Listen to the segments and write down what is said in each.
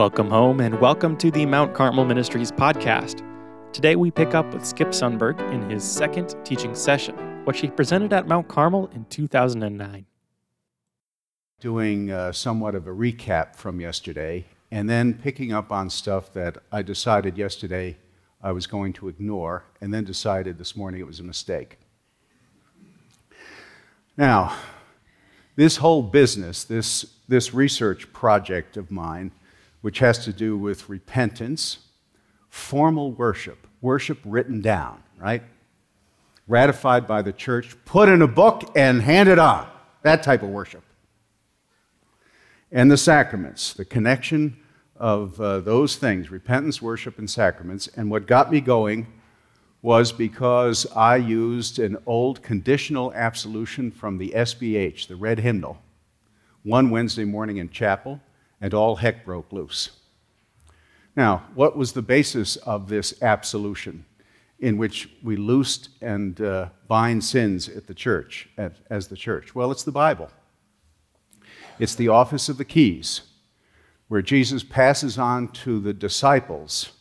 Welcome home and welcome to the Mount Carmel Ministries podcast. Today we pick up with Skip Sundberg in his second teaching session, which he presented at Mount Carmel in 2009. Doing uh, somewhat of a recap from yesterday, and then picking up on stuff that I decided yesterday I was going to ignore, and then decided this morning it was a mistake. Now, this whole business, this, this research project of mine, which has to do with repentance, formal worship, worship written down, right? Ratified by the church, put in a book, and handed on. That type of worship. And the sacraments, the connection of uh, those things repentance, worship, and sacraments. And what got me going was because I used an old conditional absolution from the SBH, the Red Hymnal, one Wednesday morning in chapel and all heck broke loose. Now, what was the basis of this absolution in which we loosed and uh, bind sins at the church, at, as the church? Well, it's the Bible. It's the office of the keys, where Jesus passes on to the disciples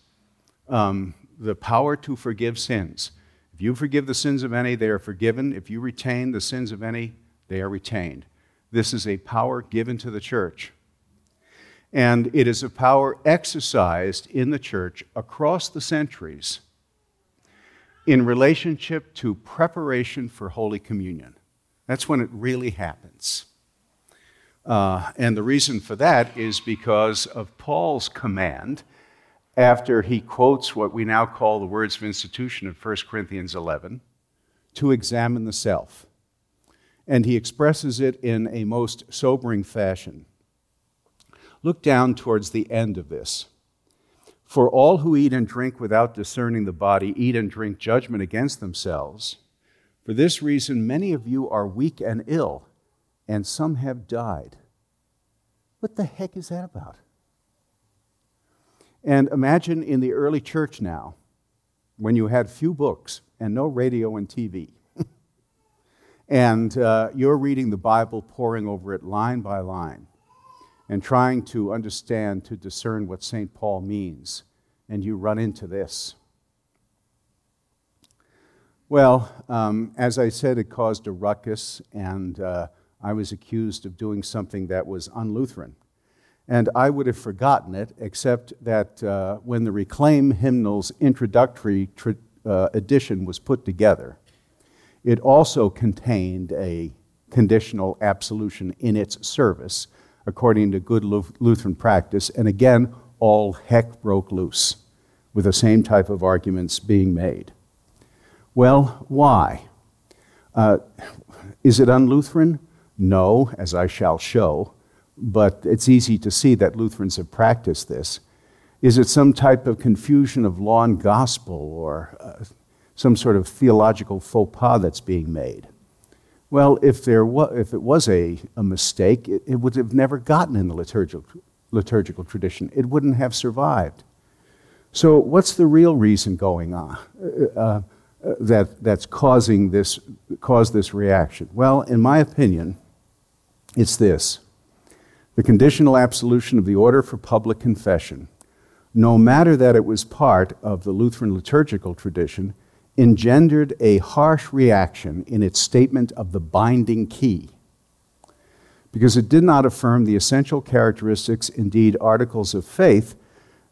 um, the power to forgive sins. If you forgive the sins of any, they are forgiven. If you retain the sins of any, they are retained. This is a power given to the church. And it is a power exercised in the church across the centuries in relationship to preparation for Holy Communion. That's when it really happens. Uh, and the reason for that is because of Paul's command after he quotes what we now call the words of institution in 1 Corinthians 11 to examine the self. And he expresses it in a most sobering fashion. Look down towards the end of this. For all who eat and drink without discerning the body eat and drink judgment against themselves. For this reason, many of you are weak and ill, and some have died. What the heck is that about? And imagine in the early church now, when you had few books and no radio and TV, and uh, you're reading the Bible, poring over it line by line and trying to understand, to discern what St. Paul means, and you run into this. Well, um, as I said, it caused a ruckus, and uh, I was accused of doing something that was unlutheran. And I would have forgotten it, except that uh, when the Reclaim Hymnal's introductory tr- uh, edition was put together, it also contained a conditional absolution in its service according to good Lutheran practice. And again, all heck broke loose with the same type of arguments being made. Well, why? Uh, is it unlutheran? No, as I shall show, but it's easy to see that Lutherans have practiced this. Is it some type of confusion of law and gospel or uh, some sort of theological faux pas that's being made? Well, if, there wa- if it was a, a mistake, it, it would have never gotten in the liturgical, liturgical tradition. It wouldn't have survived. So, what's the real reason going on uh, uh, that, that's causing this, caused this reaction? Well, in my opinion, it's this the conditional absolution of the order for public confession, no matter that it was part of the Lutheran liturgical tradition, engendered a harsh reaction in its statement of the binding key because it did not affirm the essential characteristics, indeed, articles of faith,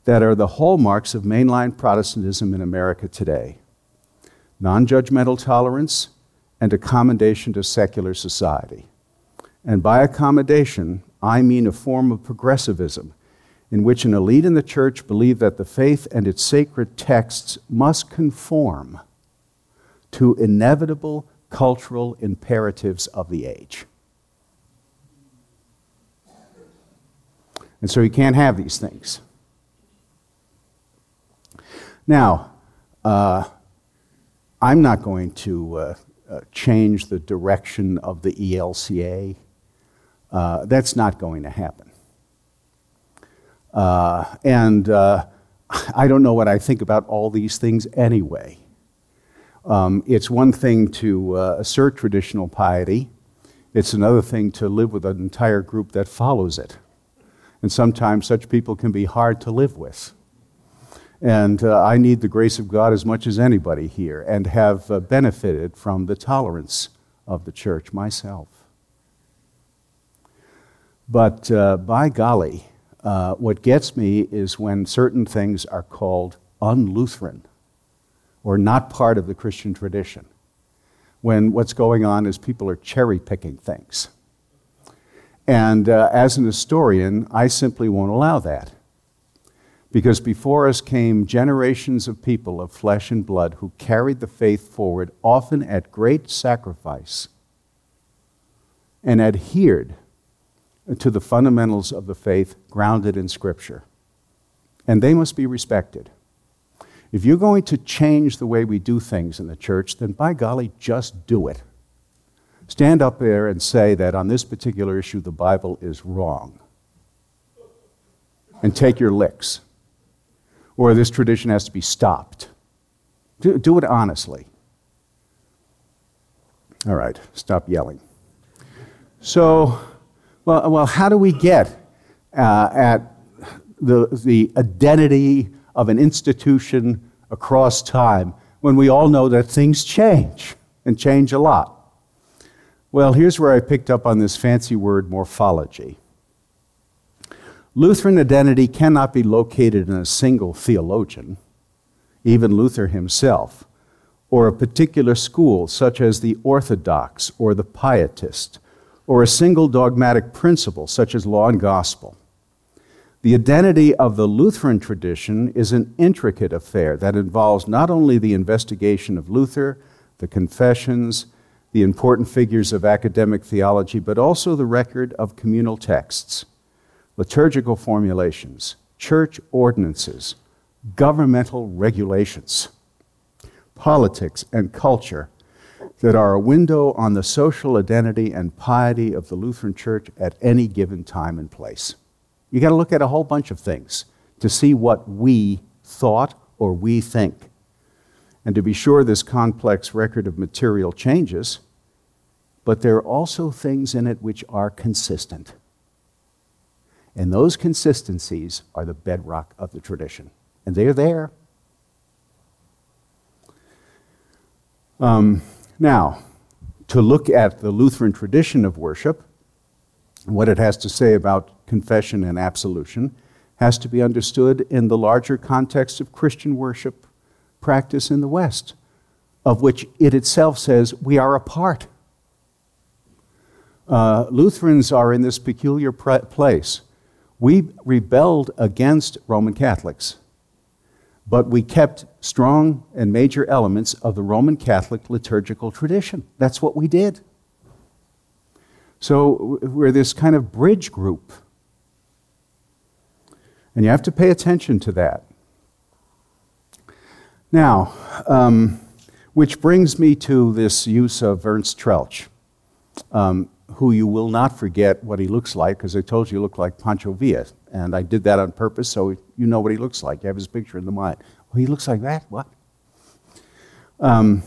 that are the hallmarks of mainline Protestantism in America today non judgmental tolerance and accommodation to secular society. And by accommodation, I mean a form of progressivism in which an elite in the church believe that the faith and its sacred texts must conform to inevitable cultural imperatives of the age. And so you can't have these things. Now, uh, I'm not going to uh, uh, change the direction of the ELCA. Uh, that's not going to happen. Uh, and uh, I don't know what I think about all these things anyway. Um, it's one thing to uh, assert traditional piety, it's another thing to live with an entire group that follows it. And sometimes such people can be hard to live with. And uh, I need the grace of God as much as anybody here and have uh, benefited from the tolerance of the church myself. But uh, by golly, uh, what gets me is when certain things are called un-Lutheran or not part of the Christian tradition. When what's going on is people are cherry picking things. And uh, as an historian, I simply won't allow that. Because before us came generations of people of flesh and blood who carried the faith forward, often at great sacrifice, and adhered to the fundamentals of the faith grounded in Scripture. And they must be respected. If you're going to change the way we do things in the church, then by golly, just do it. Stand up there and say that on this particular issue, the Bible is wrong. And take your licks. Or this tradition has to be stopped. Do, do it honestly. All right, stop yelling. So, well, well how do we get uh, at the, the identity of an institution across time when we all know that things change and change a lot? Well, here's where I picked up on this fancy word morphology. Lutheran identity cannot be located in a single theologian, even Luther himself, or a particular school such as the Orthodox or the Pietist or a single dogmatic principle, such as law and gospel. The identity of the Lutheran tradition is an intricate affair that involves not only the investigation of Luther, the confessions, the important figures of academic theology, but also the record of communal texts, liturgical formulations, church ordinances, governmental regulations, politics, and culture that are a window on the social identity and piety of the Lutheran Church at any given time and place. You got to look at a whole bunch of things to see what we thought or we think. And to be sure, this complex record of material changes, but there are also things in it which are consistent. And those consistencies are the bedrock of the tradition. And they're there. Um, now, to look at the Lutheran tradition of worship, what it has to say about confession and absolution, has to be understood in the larger context of Christian worship practice in the West, of which it itself says we are a part. Uh, Lutherans are in this peculiar place. We rebelled against Roman Catholics but we kept strong and major elements of the Roman Catholic liturgical tradition. That's what we did. So we're this kind of bridge group. And you have to pay attention to that. Now, um, which brings me to this use of Ernst Troeltsch, um, who you will not forget what he looks like, because I told you he looked like Pancho Villa. And I did that on purpose so you know what he looks like. You have his picture in the mind. He looks like that? What? Um,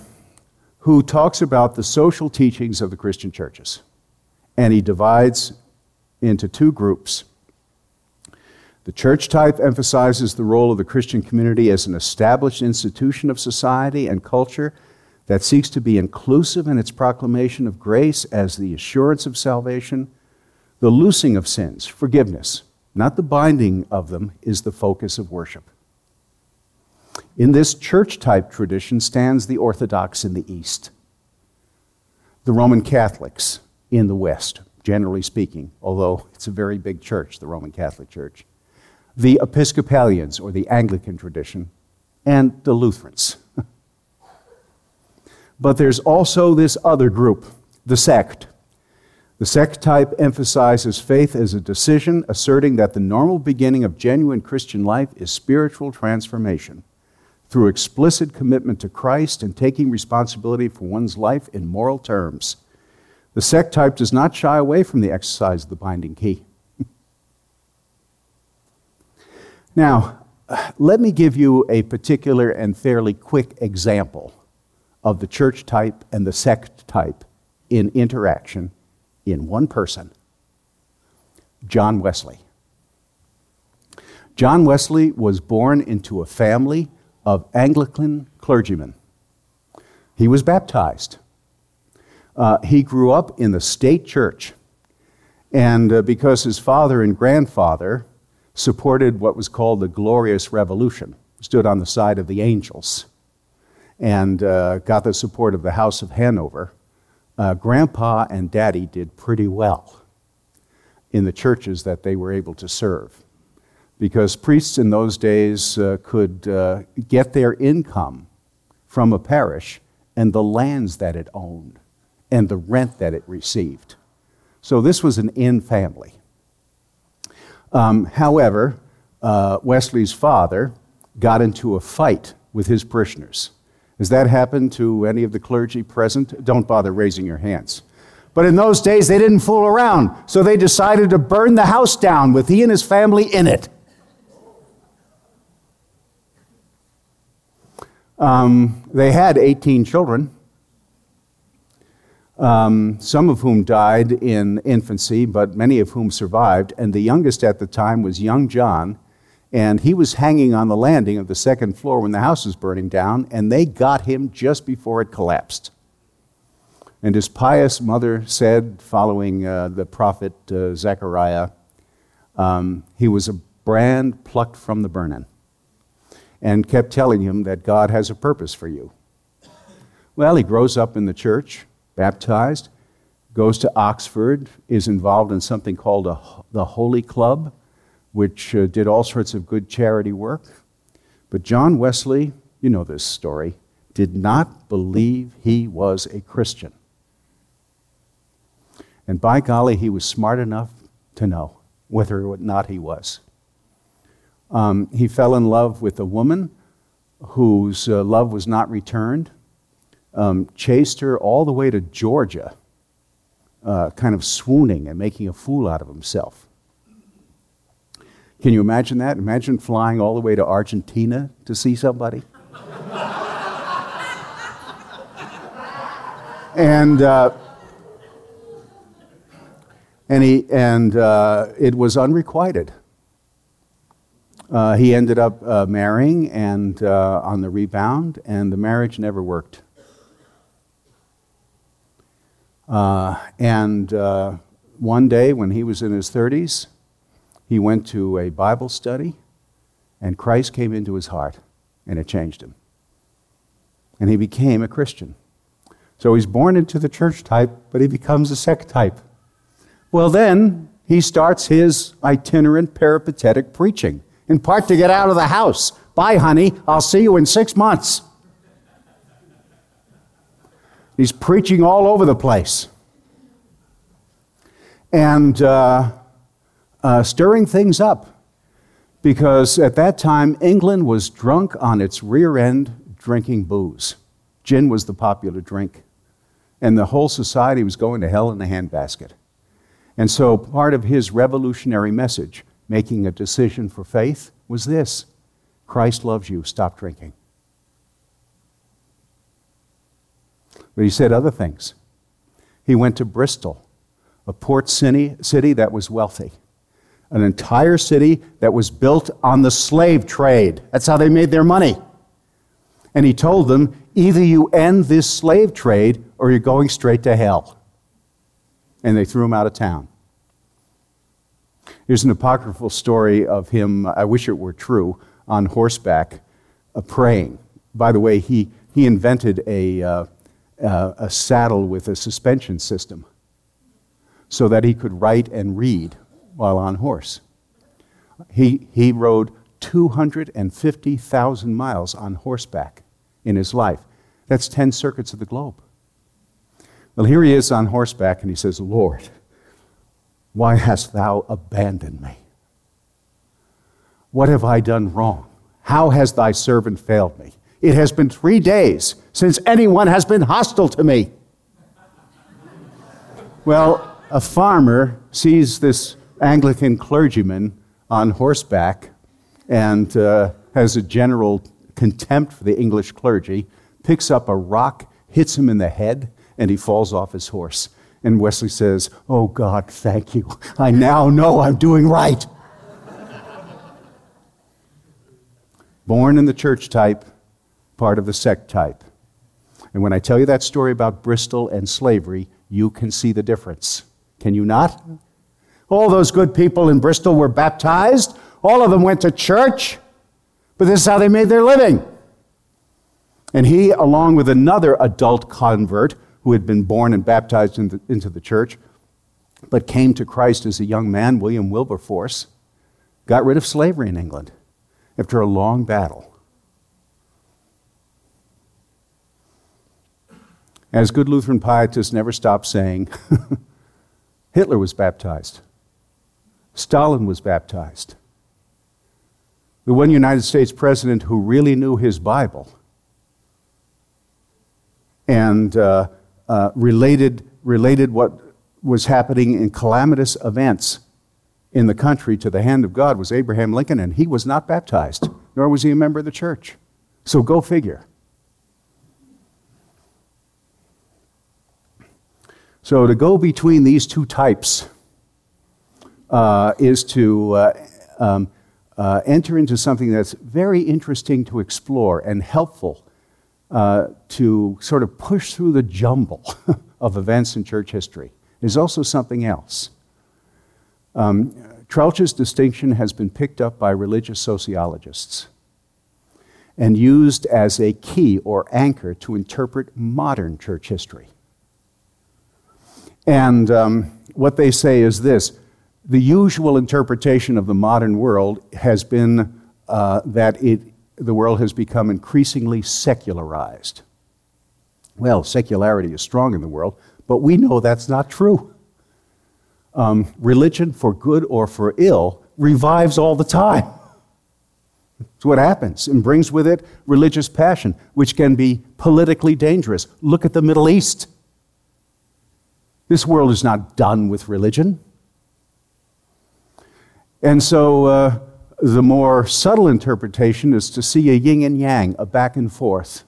who talks about the social teachings of the Christian churches. And he divides into two groups. The church type emphasizes the role of the Christian community as an established institution of society and culture that seeks to be inclusive in its proclamation of grace as the assurance of salvation. The loosing of sins, forgiveness, not the binding of them, is the focus of worship. In this church type tradition stands the Orthodox in the East, the Roman Catholics in the West, generally speaking, although it's a very big church, the Roman Catholic Church, the Episcopalians or the Anglican tradition, and the Lutherans. but there's also this other group, the sect, the sect type emphasizes faith as a decision, asserting that the normal beginning of genuine Christian life is spiritual transformation through explicit commitment to Christ and taking responsibility for one's life in moral terms. The sect type does not shy away from the exercise of the binding key. now, let me give you a particular and fairly quick example of the church type and the sect type in interaction in one person John Wesley. John Wesley was born into a family of Anglican clergymen. He was baptized. Uh, he grew up in the state church. And uh, because his father and grandfather supported what was called the Glorious Revolution, stood on the side of the angels, and uh, got the support of the House of Hanover, uh, Grandpa and Daddy did pretty well in the churches that they were able to serve. Because priests in those days uh, could uh, get their income from a parish and the lands that it owned and the rent that it received. So this was an in family. Um, however, uh, Wesley's father got into a fight with his parishioners. Has that happened to any of the clergy present? Don't bother raising your hands. But in those days, they didn't fool around, so they decided to burn the house down with he and his family in it. Um, they had 18 children um, some of whom died in infancy, but many of whom survived. And the youngest at the time was young John, and he was hanging on the landing of the second floor when the house was burning down, and they got him just before it collapsed. And his pious mother said, following uh, the prophet uh, Zechariah, um, he was a brand plucked from the burning, and kept telling him that God has a purpose for you. Well, he grows up in the church baptized, goes to Oxford, is involved in something called a, the Holy Club, which uh, did all sorts of good charity work. But John Wesley, you know this story, did not believe he was a Christian. And by golly, he was smart enough to know whether or not he was. Um, he fell in love with a woman whose uh, love was not returned um, chased her all the way to Georgia, uh, kind of swooning and making a fool out of himself. Can you imagine that? Imagine flying all the way to Argentina to see somebody. and uh, and he and uh, it was unrequited. Uh, he ended up uh, marrying and uh, on the rebound, and the marriage never worked. Uh, and uh, one day when he was in his 30s, he went to a Bible study, and Christ came into his heart, and it changed him. And he became a Christian. So he's born into the church type, but he becomes a sect type. Well, then he starts his itinerant peripatetic preaching, in part to get out of the house. Bye, honey. I'll see you in six months. He's preaching all over the place and uh, uh, stirring things up because at that time England was drunk on its rear end drinking booze. Gin was the popular drink, and the whole society was going to hell in a handbasket. And so part of his revolutionary message, making a decision for faith, was this Christ loves you, stop drinking. But he said other things. He went to Bristol, a port city, city that was wealthy, an entire city that was built on the slave trade. That's how they made their money. And he told them either you end this slave trade or you're going straight to hell. And they threw him out of town. Here's an apocryphal story of him, I wish it were true, on horseback uh, praying. By the way, he, he invented a, uh, uh, a saddle with a suspension system so that he could write and read while on horse. He, he rode 250,000 miles on horseback in his life. That's 10 circuits of the globe. Well, here he is on horseback, and he says, Lord, why hast thou abandoned me? What have I done wrong? How has thy servant failed me? It has been three days since anyone has been hostile to me. Well, a farmer sees this Anglican clergyman on horseback and uh, has a general contempt for the English clergy, picks up a rock, hits him in the head, and he falls off his horse. And Wesley says, Oh God, thank you. I now know I'm doing right. Born in the church type, part of the sect type. And when I tell you that story about Bristol and slavery, you can see the difference. Can you not? All those good people in Bristol were baptized. All of them went to church. But this is how they made their living. And he, along with another adult convert who had been born and baptized into, into the church, but came to Christ as a young man, William Wilberforce, got rid of slavery in England after a long battle. As good Lutheran pietists never stop saying, Hitler was baptized. Stalin was baptized. The one United States president who really knew his Bible and uh, uh, related, related what was happening in calamitous events in the country to the hand of God was Abraham Lincoln, and he was not baptized, nor was he a member of the church. So go figure. So to go between these two types uh, is to uh, um, uh, enter into something that's very interesting to explore and helpful uh, to sort of push through the jumble of events in church history. There's also something else. Um, distinction has been picked up by religious sociologists and used as a key or anchor to interpret modern church history. And um, what they say is this the usual interpretation of the modern world has been uh, that it, the world has become increasingly secularized. Well, secularity is strong in the world, but we know that's not true. Um, religion, for good or for ill, revives all the time. It's what happens and brings with it religious passion, which can be politically dangerous. Look at the Middle East. This world is not done with religion. And so uh, the more subtle interpretation is to see a yin and yang, a back and forth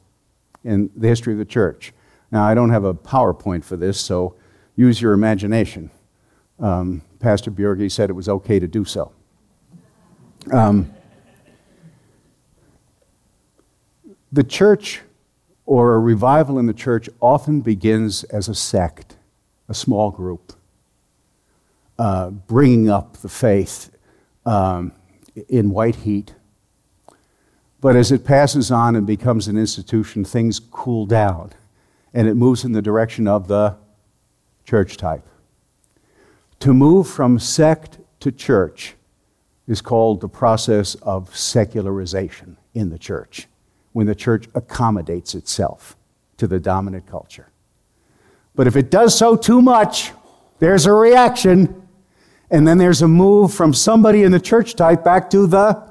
in the history of the church. Now, I don't have a PowerPoint for this, so use your imagination. Um, Pastor Bjorgi said it was okay to do so. Um, the church or a revival in the church often begins as a sect a small group, uh, bringing up the faith um, in white heat. But as it passes on and becomes an institution, things cool down and it moves in the direction of the church type. To move from sect to church is called the process of secularization in the church, when the church accommodates itself to the dominant culture. But if it does so too much, there's a reaction. And then there's a move from somebody in the church type back to the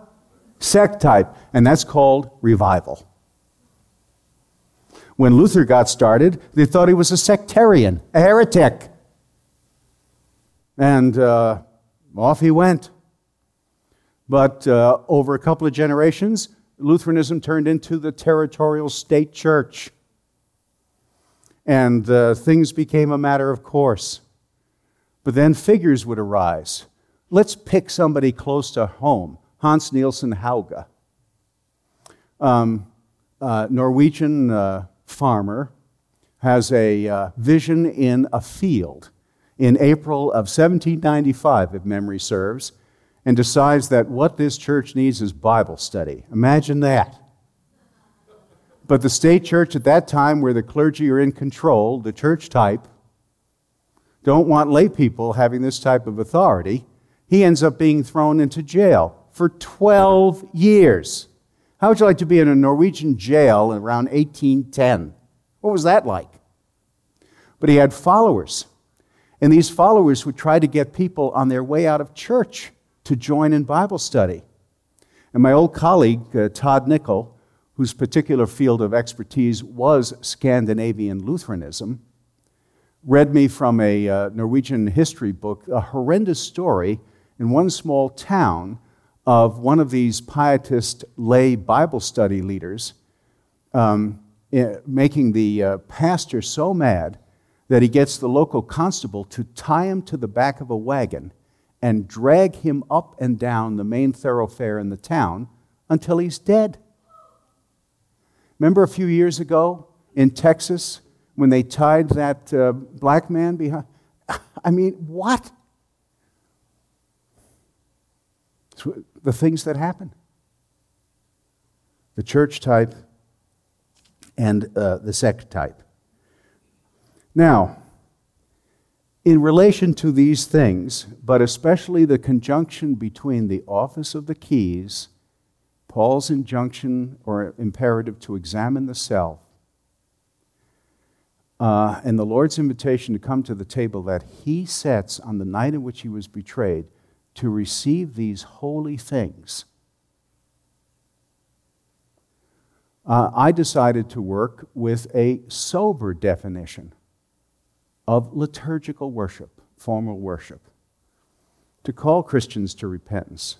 sect type. And that's called revival. When Luther got started, they thought he was a sectarian, a heretic. And uh, off he went. But uh, over a couple of generations, Lutheranism turned into the territorial state church and uh, things became a matter of course. But then figures would arise. Let's pick somebody close to home Hans Nielsen Hauge, um, uh, Norwegian uh, farmer, has a uh, vision in a field in April of 1795, if memory serves, and decides that what this church needs is Bible study. Imagine that. But the state church at that time, where the clergy are in control, the church type, don't want lay people having this type of authority. He ends up being thrown into jail for 12 years. How would you like to be in a Norwegian jail around 1810? What was that like? But he had followers. And these followers would try to get people on their way out of church to join in Bible study. And my old colleague, uh, Todd Nichol, whose particular field of expertise was Scandinavian Lutheranism, read me from a uh, Norwegian history book a horrendous story in one small town of one of these pietist lay Bible study leaders um, eh, making the uh, pastor so mad that he gets the local constable to tie him to the back of a wagon and drag him up and down the main thoroughfare in the town until he's dead. Remember a few years ago in Texas when they tied that uh, black man behind? I mean, what? the things that happen the church type and uh, the sect type. Now, in relation to these things, but especially the conjunction between the office of the keys, Paul's injunction or imperative to examine the self, uh, and the Lord's invitation to come to the table that he sets on the night in which he was betrayed to receive these holy things. Uh, I decided to work with a sober definition of liturgical worship, formal worship, to call Christians to repentance,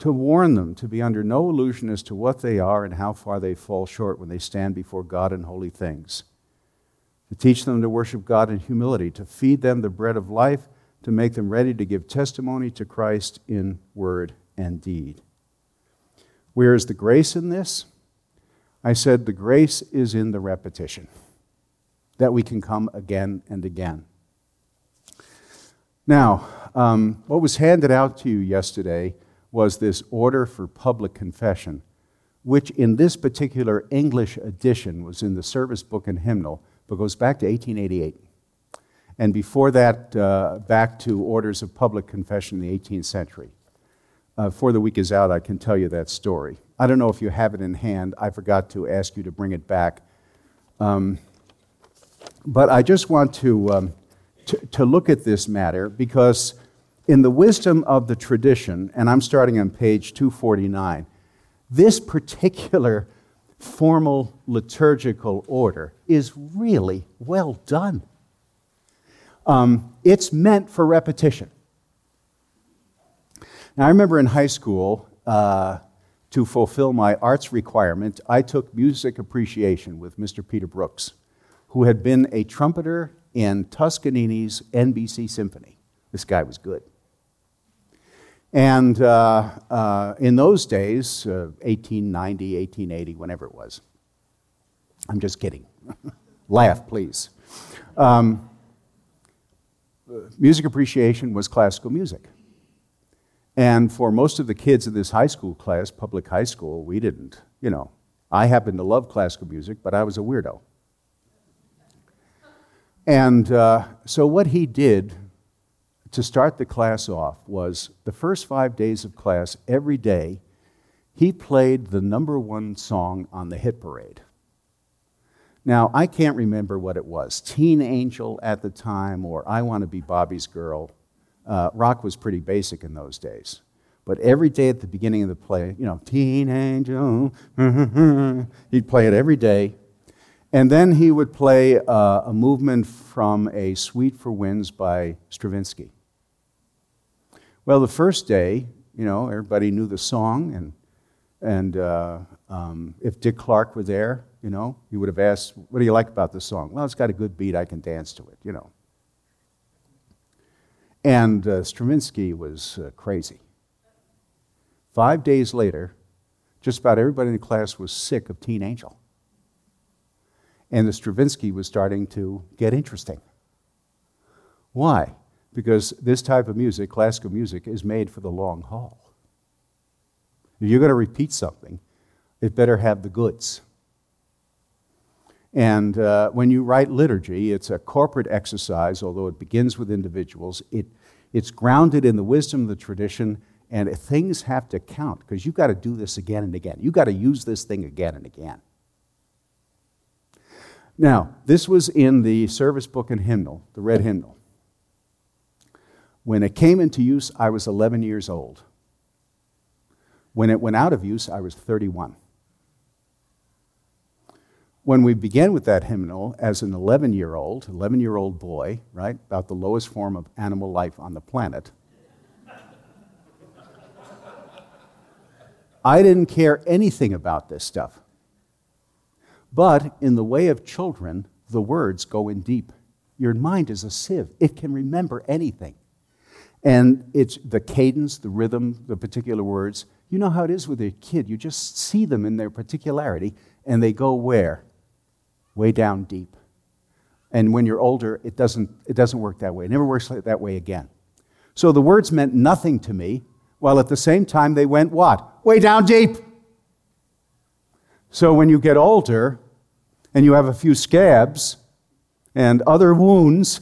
to warn them to be under no illusion as to what they are and how far they fall short when they stand before God in holy things, to teach them to worship God in humility, to feed them the bread of life, to make them ready to give testimony to Christ in word and deed. Where is the grace in this? I said, the grace is in the repetition, that we can come again and again. Now, um, what was handed out to you yesterday was this order for public confession, which in this particular English edition was in the service book and hymnal, but goes back to 1888. And before that, uh, back to orders of public confession in the 18th century. Uh, before the week is out, I can tell you that story. I don't know if you have it in hand. I forgot to ask you to bring it back. Um, but I just want to, um, to, to look at this matter because, in the wisdom of the tradition, and I'm starting on page 249, this particular formal liturgical order is really well done. Um, it's meant for repetition. Now, I remember in high school, uh, to fulfill my arts requirement, I took music appreciation with Mr. Peter Brooks, who had been a trumpeter in Toscanini's NBC Symphony. This guy was good. And uh, uh, in those days, uh, 1890, 1880, whenever it was, I'm just kidding. Laugh, please. Um, music appreciation was classical music. And for most of the kids in this high school class, public high school, we didn't. You know, I happened to love classical music, but I was a weirdo. And uh, so, what he did to start the class off was the first five days of class, every day, he played the number one song on the hit parade. Now, I can't remember what it was Teen Angel at the time, or I Want to Be Bobby's Girl. Uh, rock was pretty basic in those days. But every day at the beginning of the play, you know, Teen Angel, he'd play it every day. And then he would play uh, a movement from a Suite for Winds by Stravinsky. Well, the first day, you know, everybody knew the song, and, and uh, um, if Dick Clark were there, you know, he would have asked, What do you like about the song? Well, it's got a good beat, I can dance to it, you know. And uh, Stravinsky was uh, crazy. Five days later, just about everybody in the class was sick of Teen Angel. And the Stravinsky was starting to get interesting. Why? Because this type of music, classical music, is made for the long haul. If you're going to repeat something, it better have the goods. And uh, when you write liturgy, it's a corporate exercise, although it begins with individuals. It, it's grounded in the wisdom of the tradition, and things have to count because you've got to do this again and again. You've got to use this thing again and again. Now, this was in the service book and hymnal, the red hymnal. When it came into use, I was 11 years old. When it went out of use, I was 31 when we began with that hymnal as an 11 year old, 11 year old boy, right, about the lowest form of animal life on the planet, I didn't care anything about this stuff. But in the way of children, the words go in deep. Your mind is a sieve, it can remember anything. And it's the cadence, the rhythm, the particular words You know how it is with a kid. You just see them in their particularity, and they go where? Way down deep. And when you're older, it doesn't, it doesn't work that way. It never works like that way again. So the words meant nothing to me, while at the same time they went what? Way down deep. So when you get older and you have a few scabs and other wounds,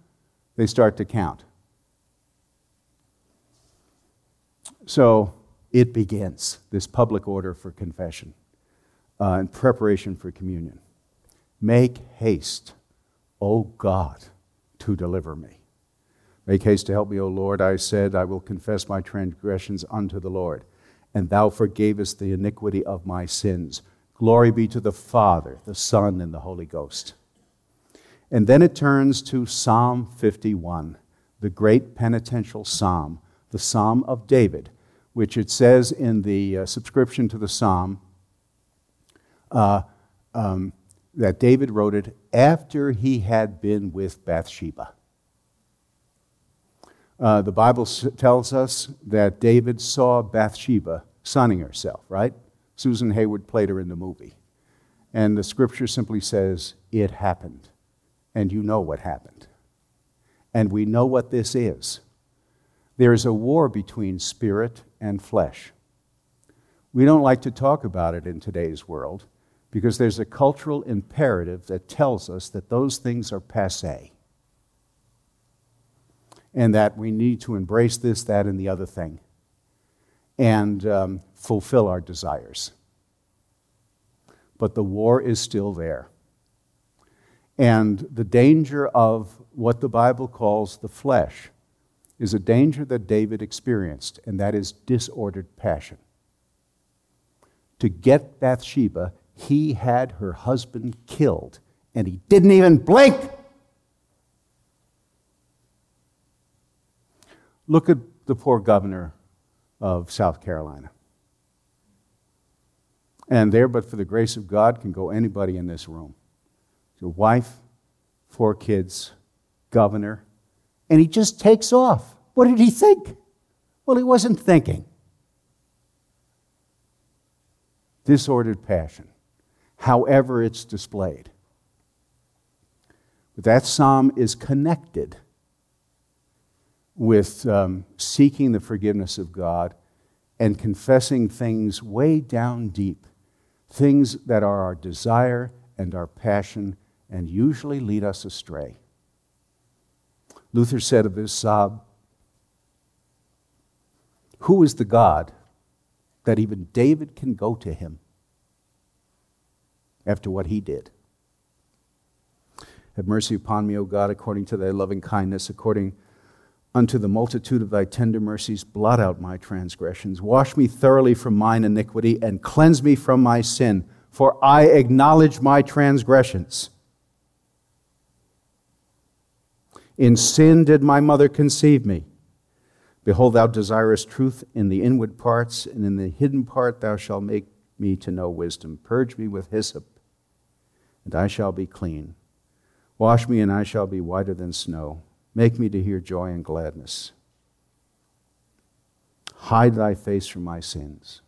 they start to count. So it begins, this public order for confession uh, in preparation for communion. Make haste, O God, to deliver me. Make haste to help me, O Lord. I said, I will confess my transgressions unto the Lord, and thou forgavest the iniquity of my sins. Glory be to the Father, the Son, and the Holy Ghost. And then it turns to Psalm 51, the great penitential psalm, the Psalm of David, which it says in the uh, subscription to the psalm uh, um, that David wrote it after he had been with Bathsheba. Uh, the Bible s- tells us that David saw Bathsheba sunning herself, right? Susan Hayward played her in the movie. And the scripture simply says, It happened. And you know what happened. And we know what this is. There is a war between spirit and flesh. We don't like to talk about it in today's world because there's a cultural imperative that tells us that those things are passe and that we need to embrace this, that, and the other thing and um, fulfill our desires. But the war is still there. And the danger of what the Bible calls the flesh is a danger that David experienced, and that is disordered passion. To get Bathsheba, he had her husband killed, and he didn't even blink. Look at the poor governor of South Carolina. And there, but for the grace of God, can go anybody in this room. Your wife, four kids, governor, and he just takes off. What did he think? Well, he wasn't thinking. Disordered passion, however it's displayed. But that psalm is connected with um, seeking the forgiveness of God and confessing things way down deep, things that are our desire and our passion and usually lead us astray. Luther said of his psalm, Who is the God that even David can go to him after what he did? Have mercy upon me, O God, according to thy loving kindness, according unto the multitude of thy tender mercies, blot out my transgressions. Wash me thoroughly from mine iniquity and cleanse me from my sin, for I acknowledge my transgressions. In sin did my mother conceive me. Behold, thou desirest truth in the inward parts, and in the hidden part thou shalt make me to know wisdom. Purge me with hyssop, and I shall be clean. Wash me, and I shall be whiter than snow. Make me to hear joy and gladness. Hide thy face from my sins.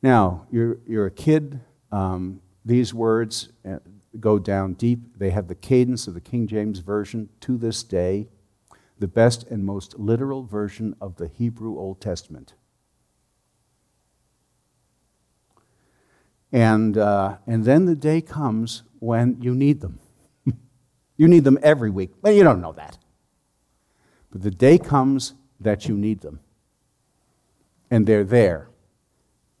Now, you're, you're a kid. Um, these words uh, go down deep. They have the cadence of the King James Version to this day, the best and most literal version of the Hebrew Old Testament. And, uh, and then the day comes when you need them. you need them every week. Well, you don't know that. But the day comes that you need them. And they're there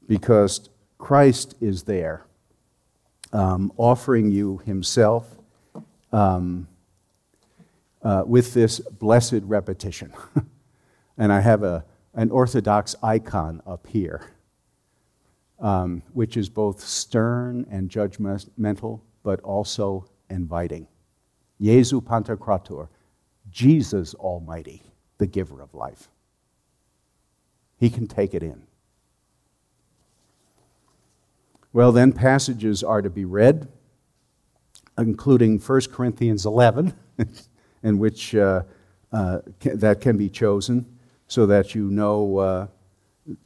because Christ is there, um, offering you Himself um, uh, with this blessed repetition. and I have a, an Orthodox icon up here, um, which is both stern and judgmental, but also inviting. Jesu Pantocrator, Jesus Almighty, the giver of life. He can take it in. Well, then, passages are to be read, including 1 Corinthians 11, in which uh, uh, that can be chosen. so that you know uh,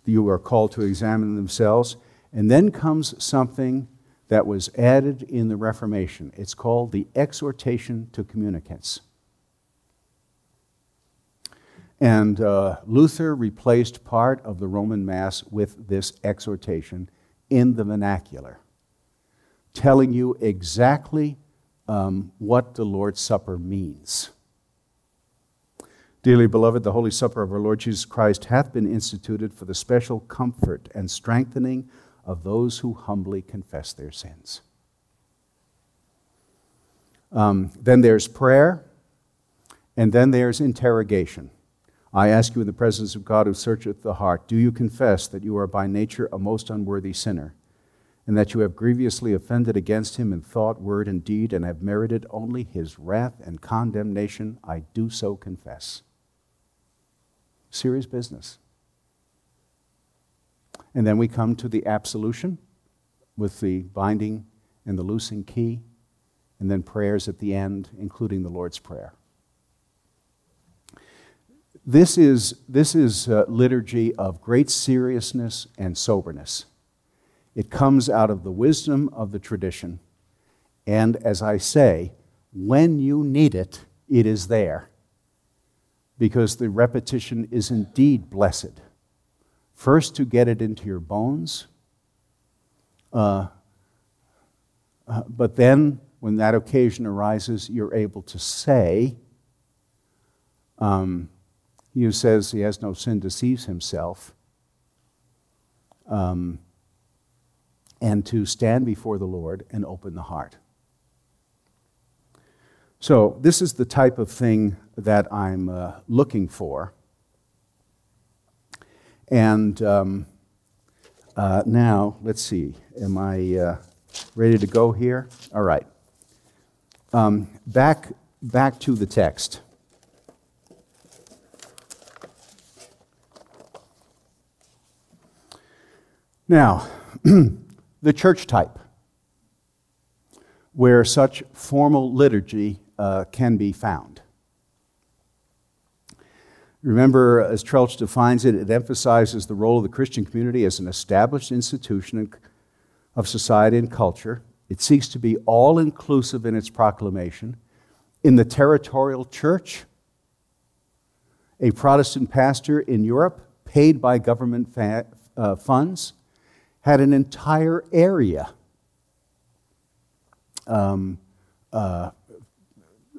you are called to examine themselves. And then comes something that was added in the Reformation. It's called the exhortation to communicants. And uh, Luther replaced part of the Roman Mass with this exhortation in the vernacular, telling you exactly um, what the Lord's Supper means. Dearly beloved, the Holy Supper of our Lord Jesus Christ hath been instituted for the special comfort and strengthening of those who humbly confess their sins. Um, then there's prayer, and then there's interrogation. I ask you in the presence of God who searcheth the heart, do you confess that you are by nature a most unworthy sinner, and that you have grievously offended against him in thought, word, and deed, and have merited only his wrath and condemnation? I do so confess. Serious business. And then we come to the absolution with the binding and the loosing key, and then prayers at the end, including the Lord's Prayer. This is, this is a liturgy of great seriousness and soberness. It comes out of the wisdom of the tradition. And as I say, when you need it, it is there. Because the repetition is indeed blessed. First, to get it into your bones, uh, uh, but then, when that occasion arises, you're able to say, um, he who says he has no sin deceives himself. Um, and to stand before the Lord and open the heart. So, this is the type of thing that I'm uh, looking for. And um, uh, now, let's see, am I uh, ready to go here? All right. Um, back, back to the text. Now, the church type, where such formal liturgy uh, can be found. Remember, as Troeltsch defines it, it emphasizes the role of the Christian community as an established institution of society and culture. It seeks to be all inclusive in its proclamation. In the territorial church, a Protestant pastor in Europe, paid by government fa- uh, funds, had an entire area um, uh,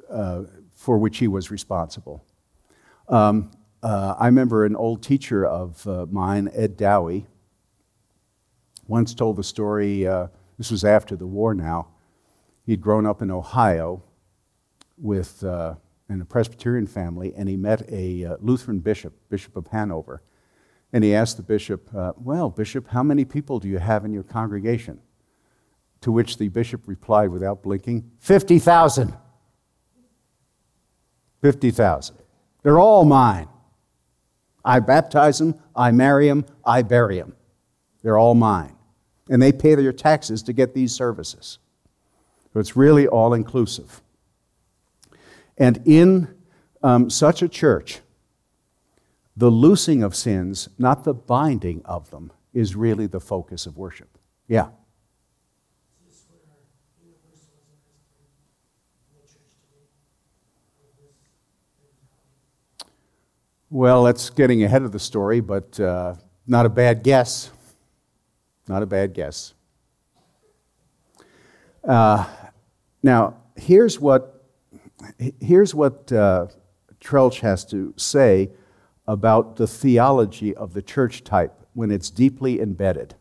uh, for which he was responsible. Um, uh, I remember an old teacher of uh, mine, Ed Dowie, once told the story. Uh, this was after the war now. He'd grown up in Ohio with uh, in a Presbyterian family, and he met a Lutheran bishop, Bishop of Hanover. And he asked the bishop, uh, Well, Bishop, how many people do you have in your congregation? To which the bishop replied without blinking, 50,000. 50,000. They're all mine. I baptize them, I marry them, I bury them. They're all mine. And they pay their taxes to get these services. So it's really all inclusive. And in um, such a church, the loosing of sins, not the binding of them, is really the focus of worship. Yeah. Well, that's getting ahead of the story, but uh, not a bad guess. Not a bad guess. Uh, now, here's what, here's what uh, Troeltsch has to say about the theology of the church type when it's deeply embedded.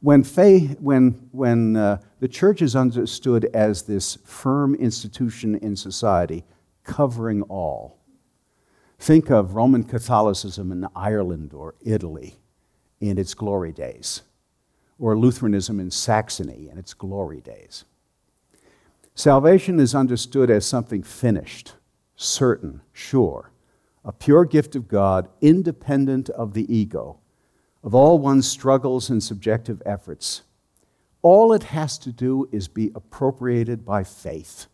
When, faith, when, when uh, the church is understood as this firm institution in society, covering all, think of Roman Catholicism in Ireland or Italy in its glory days, or Lutheranism in Saxony in its glory days. Salvation is understood as something finished, certain, sure, a pure gift of God, independent of the ego, of all one's struggles and subjective efforts. All it has to do is be appropriated by faith.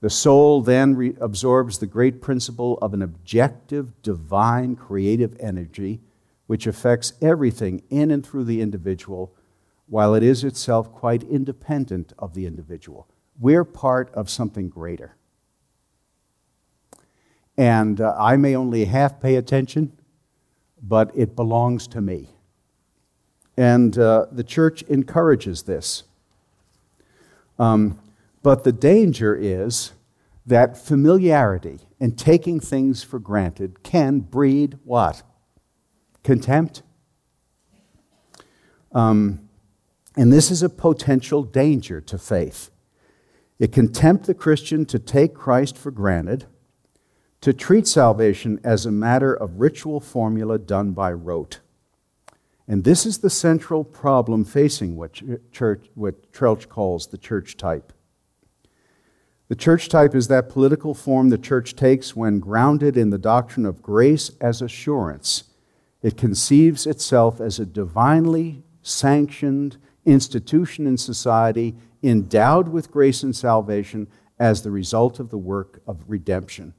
The soul then re- absorbs the great principle of an objective, divine, creative energy which affects everything in and through the individual, while it is itself quite independent of the individual. We're part of something greater. And uh, I may only half pay attention, but it belongs to me. And uh, the church encourages this. Um, but the danger is that familiarity and taking things for granted can breed what? Contempt. Um, and this is a potential danger to faith. It can tempt the Christian to take Christ for granted, to treat salvation as a matter of ritual formula done by rote. And this is the central problem facing what church, what Troeltsch calls the church type. The church type is that political form the church takes when grounded in the doctrine of grace as assurance. It conceives itself as a divinely sanctioned institution in society endowed with grace and salvation as the result of the work of redemption.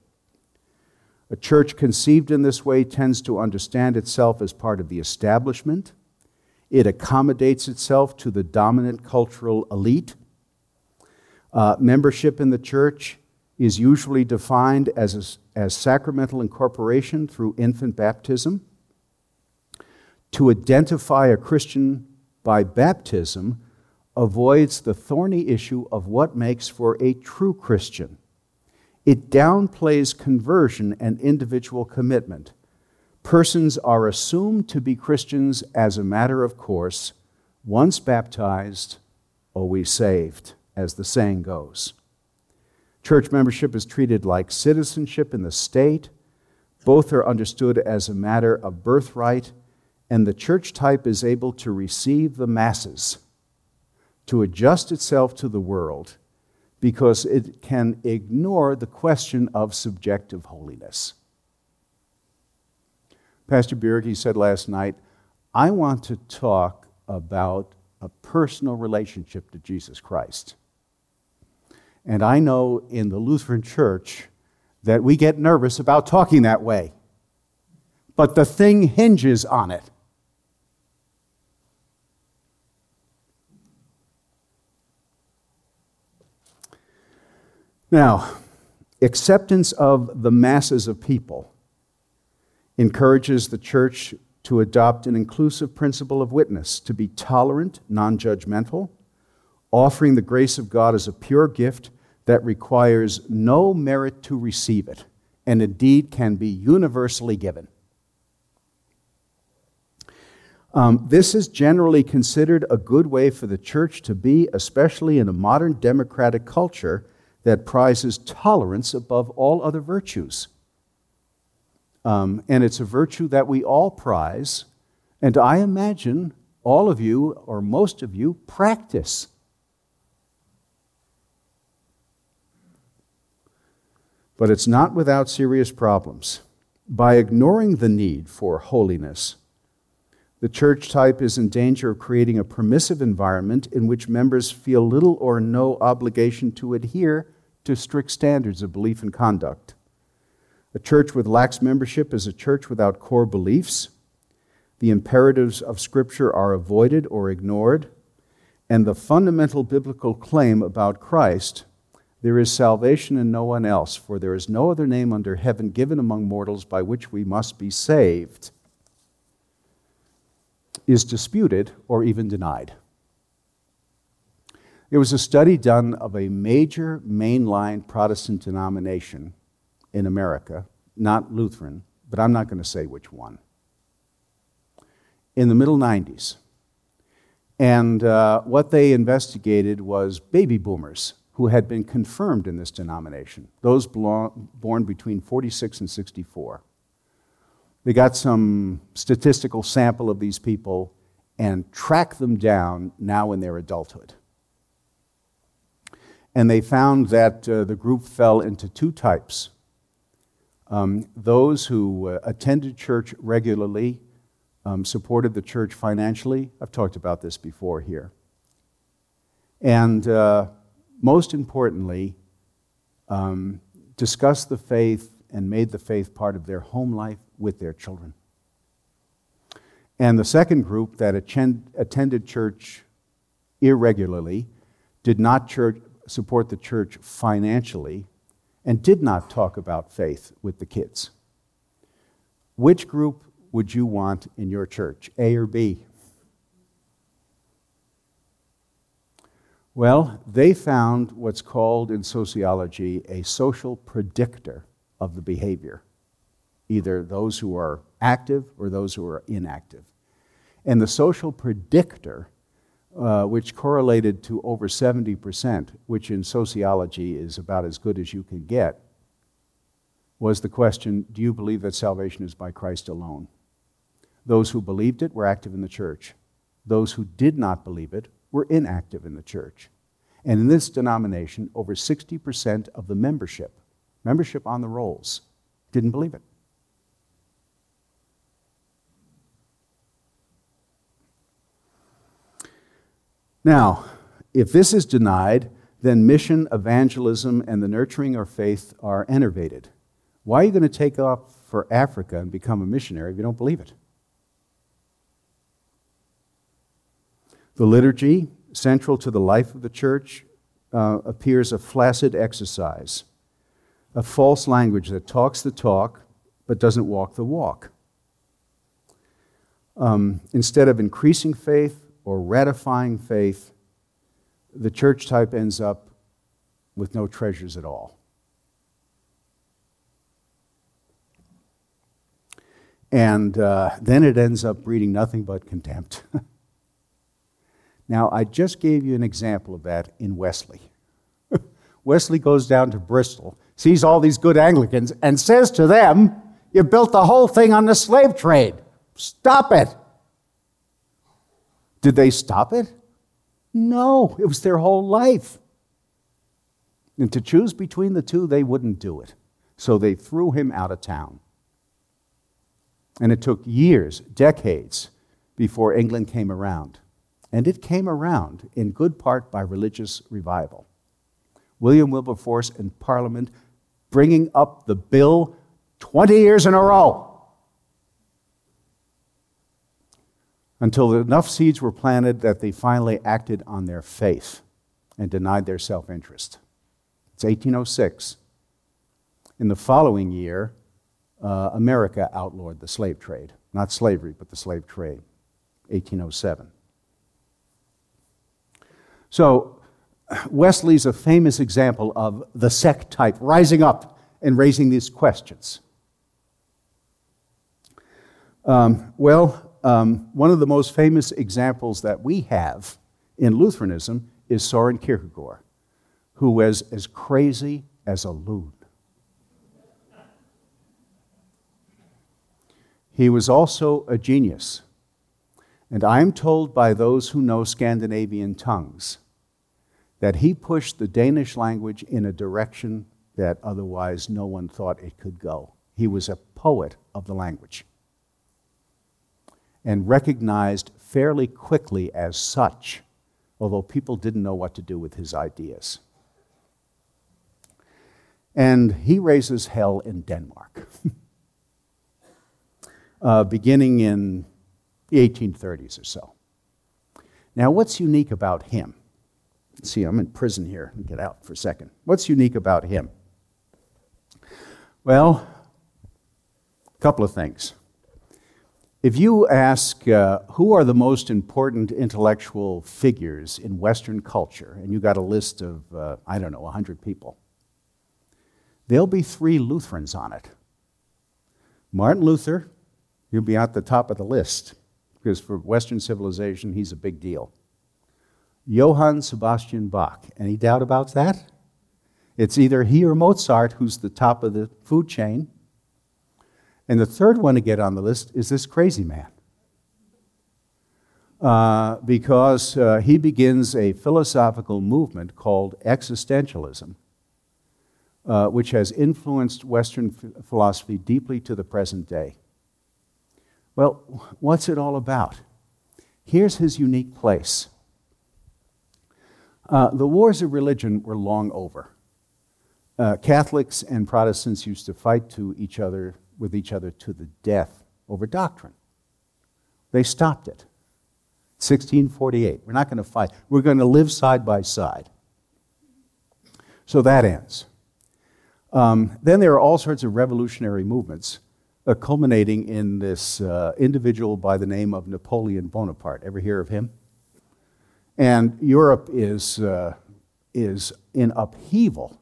A church conceived in this way tends to understand itself as part of the establishment. It accommodates itself to the dominant cultural elite. Uh, membership in the church is usually defined as, a, as sacramental incorporation through infant baptism. To identify a Christian by baptism avoids the thorny issue of what makes for a true Christian. It downplays conversion and individual commitment. Persons are assumed to be Christians as a matter of course, once baptized, always saved, as the saying goes. Church membership is treated like citizenship in the state. Both are understood as a matter of birthright, and the church type is able to receive the masses, to adjust itself to the world because it can ignore the question of subjective holiness. Pastor Bierke said last night, I want to talk about a personal relationship to Jesus Christ. And I know in the Lutheran Church that we get nervous about talking that way. But the thing hinges on it. Now, acceptance of the masses of people encourages the church to adopt an inclusive principle of witness, to be tolerant, non judgmental, offering the grace of God as a pure gift that requires no merit to receive it, and indeed can be universally given. Um, this is generally considered a good way for the church to be, especially in a modern democratic culture that prizes tolerance above all other virtues. Um, and it's a virtue that we all prize, and I imagine all of you, or most of you, practice. But it's not without serious problems. By ignoring the need for holiness, the church type is in danger of creating a permissive environment in which members feel little or no obligation to adhere to strict standards of belief and conduct. A church with lax membership is a church without core beliefs. The imperatives of Scripture are avoided or ignored. And the fundamental biblical claim about Christ there is salvation in no one else, for there is no other name under heaven given among mortals by which we must be saved, is disputed or even denied. There was a study done of a major mainline Protestant denomination in America, not Lutheran, but I'm not going to say which one, in the middle 90s. And uh, what they investigated was baby boomers who had been confirmed in this denomination, those born between 46 and 64. They got some statistical sample of these people and tracked them down now in their adulthood. And they found that uh, the group fell into two types um, those who uh, attended church regularly, um, supported the church financially. I've talked about this before here. And uh, most importantly, um, discussed the faith and made the faith part of their home life with their children. And the second group that attend, attended church irregularly, did not church, support the church financially, and did not talk about faith with the kids. Which group would you want in your church, A or B? Well, they found what's called in sociology a social predictor of the behavior, either those who are active or those who are inactive. And the social predictor, uh, which correlated to over 70%, which in sociology is about as good as you can get, was the question Do you believe that salvation is by Christ alone? Those who believed it were active in the church. Those who did not believe it were inactive in the church. And in this denomination, over 60% of the membership, membership on the rolls, didn't believe it. Now, if this is denied, then mission, evangelism, and the nurturing of faith are enervated. Why are you going to take off for Africa and become a missionary if you don't believe it? The liturgy, central to the life of the church, uh, appears a flaccid exercise, a false language that talks the talk but doesn't walk the walk. Um, instead of increasing faith or ratifying faith, the church type ends up with no treasures at all. And uh, then it ends up breeding nothing but contempt. Now, I just gave you an example of that in Wesley. Wesley goes down to Bristol, sees all these good Anglicans, and says to them, You built the whole thing on the slave trade. Stop it. Did they stop it? No, it was their whole life. And to choose between the two, they wouldn't do it. So they threw him out of town. And it took years, decades, before England came around and it came around in good part by religious revival. William Wilberforce in Parliament bringing up the bill 20 years in a row until enough seeds were planted that they finally acted on their faith and denied their self interest. It's 1806. In the following year, uh, America outlawed the slave trade. Not slavery, but the slave trade. 1807. So, Wesley's a famous example of the sect type rising up and raising these questions. Um, well, um, one of the most famous examples that we have in Lutheranism is Soren Kierkegaard, who was as crazy as a loon. He was also a genius. And I am told by those who know Scandinavian tongues that he pushed the Danish language in a direction that otherwise no one thought it could go. He was a poet of the language and recognized fairly quickly as such, although people didn't know what to do with his ideas. And he raises hell in Denmark, uh, beginning in the 1830s or so. Now, what's unique about him? see, I'm in prison here. Get out for a second. What's unique about him? Well, a couple of things. If you ask uh, who are the most important intellectual figures in Western culture, and you got a list of, uh, I don't know, 100 people, there'll be three Lutherans on it. Martin Luther, you'll be at the top of the list, because for Western civilization, he's a big deal. Johann Sebastian Bach. Any doubt about that? It's either he or Mozart who's the top of the food chain. And the third one to get on the list is this crazy man. Uh, because uh, he begins a philosophical movement called existentialism, uh, which has influenced Western f- philosophy deeply to the present day. Well, what's it all about? Here's his unique place. Uh, the wars of religion were long over. uh, Catholics and Protestants used to fight to each other with each other to the death over doctrine. They stopped it. 1648. We're not going to fight. We're going to live side by side. So that ends. Um, then there are all sorts of revolutionary movements, uh, culminating in this uh, individual by the name of Napoleon Bonaparte. Ever hear of him? And Europe is, uh, is in upheaval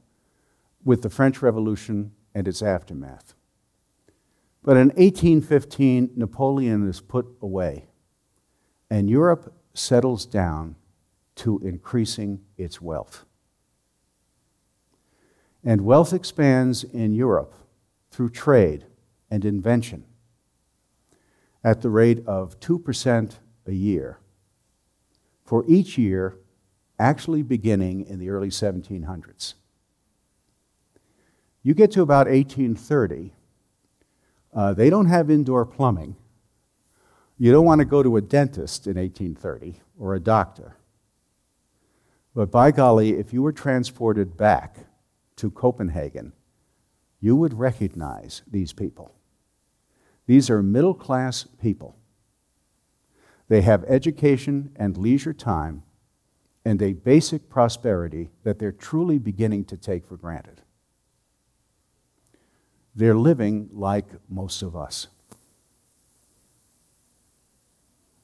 with the French Revolution and its aftermath. But in 1815, Napoleon is put away, and Europe settles down to increasing its wealth. And wealth expands in Europe through trade and invention at the rate of 2% a year for each year, actually beginning in the early 1700s. You get to about 1830, uh, they don't have indoor plumbing. You don't want to go to a dentist in 1830 or a doctor. But by golly, if you were transported back to Copenhagen, you would recognize these people. These are middle class people. They have education and leisure time and a basic prosperity that they're truly beginning to take for granted. They're living like most of us.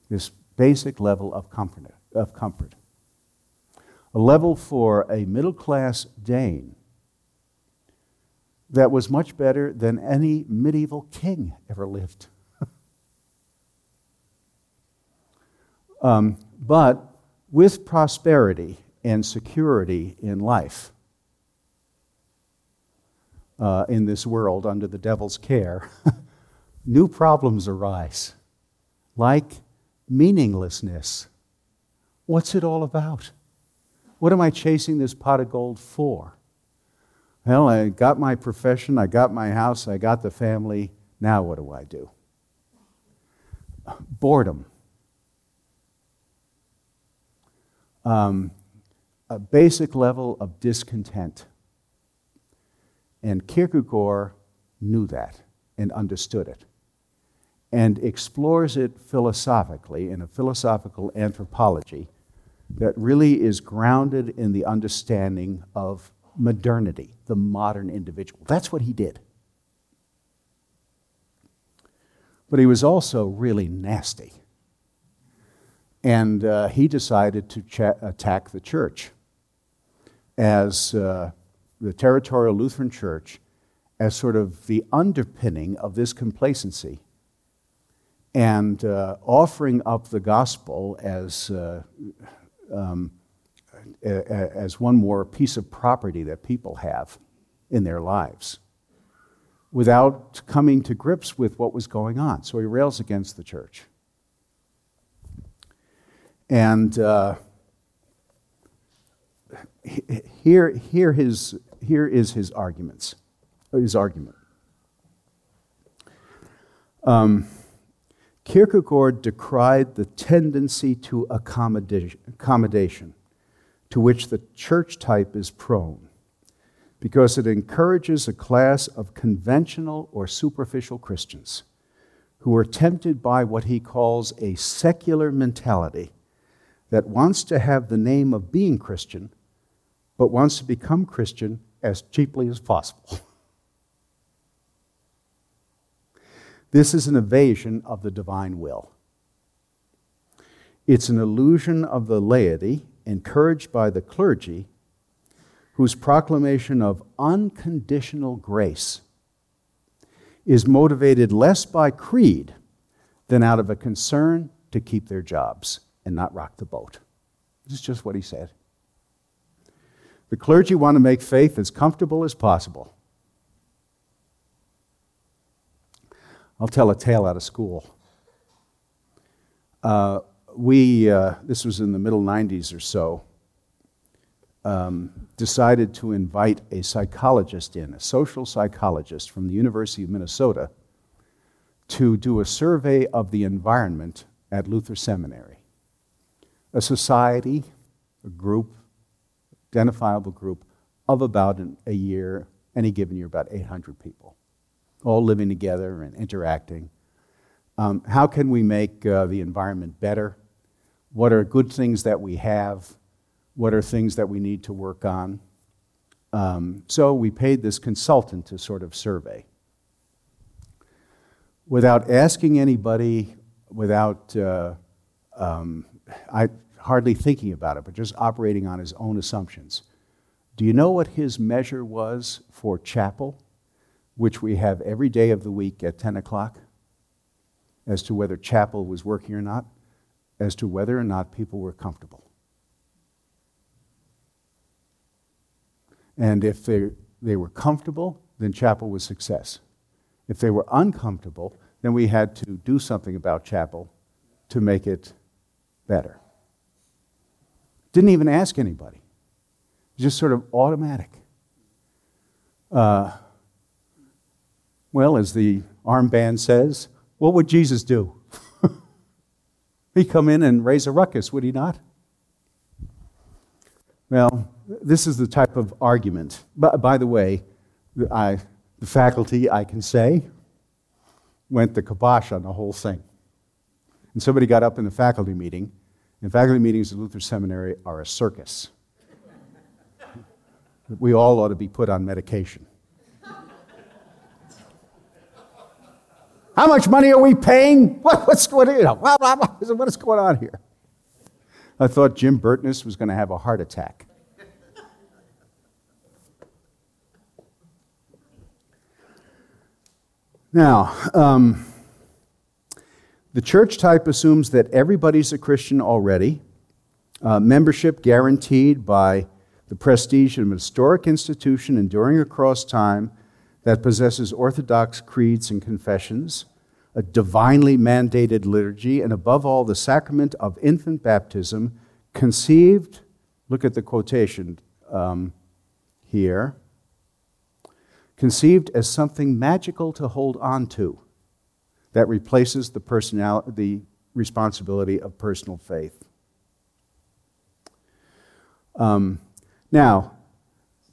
This basic level of comfort, of comfort. A level for a middle class Dane that was much better than any medieval king ever lived. um, but with prosperity and security in life, uh, in this world under the devil's care, new problems arise, like meaninglessness. What's it all about? What am I chasing this pot of gold for? Well, I got my profession, I got my house, I got the family. Now what do I do? Boredom. Um, a basic level of discontent. And Kierkegaard knew that and understood it and explores it philosophically in a philosophical anthropology that really is grounded in the understanding of modernity, the modern individual. That's what he did. But he was also really nasty. And uh, he decided to attack the church as uh, the Territorial Lutheran Church as sort of the underpinning of this complacency and uh, offering up the gospel as, uh, um, as one more piece of property that people have in their lives without coming to grips with what was going on. So he rails against the church. And uh, here, here his here is his arguments, his argument. Um, Kierkegaard decried the tendency to accommodation, accommodation to which the church type is prone because it encourages a class of conventional or superficial Christians who are tempted by what he calls a secular mentality that wants to have the name of being Christian, but wants to become Christian as cheaply as possible. This is an evasion of the divine will. It's an illusion of the laity encouraged by the clergy whose proclamation of unconditional grace is motivated less by creed than out of a concern to keep their jobs and not rock the boat. This is just what he said. The clergy want to make faith as comfortable as possible. I'll tell a tale out of school. Uh, we, uh, this was in the middle 90s or so, um, decided to invite a psychologist in, a social psychologist from the University of Minnesota, to do a survey of the environment at Luther Seminary. A society, a group, identifiable group of about an, a year, any given year, about 800 people, all living together and interacting. Um, how can we make uh, the environment better? What are good things that we have? What are things that we need to work on? Um, so we paid this consultant to sort of survey. Without asking anybody, without uh, um, I, hardly thinking about it, but just operating on his own assumptions. Do you know what his measure was for chapel, which we have every day of the week at 10 o'clock, as to whether chapel was working or not, as to whether or not people were comfortable? And if they, they were comfortable, then chapel was success. If they were uncomfortable, then we had to do something about chapel to make it better. Didn't even ask anybody, just sort of automatic. Uh, well, as the armband says, what would Jesus do? He'd come in and raise a ruckus, would he not? Well, this is the type of argument. By, by the way, I, the faculty, I can say, went the kibosh on the whole thing. And somebody got up in the faculty meeting, and faculty meetings at Luther Seminary are a circus. we all ought to be put on medication. How much money are we paying? What, what's what, you know, what is going on here? I thought Jim Burtness was going to have a heart attack. Now, um, the church type assumes that everybody's a Christian already, uh, membership guaranteed by the prestige of an historic institution enduring across time that possesses orthodox creeds and confessions, a divinely mandated liturgy, and above all, the sacrament of infant baptism, conceived, look at the quotation um, here, conceived as something magical to hold on to that replaces the, the responsibility of personal faith. Um, now,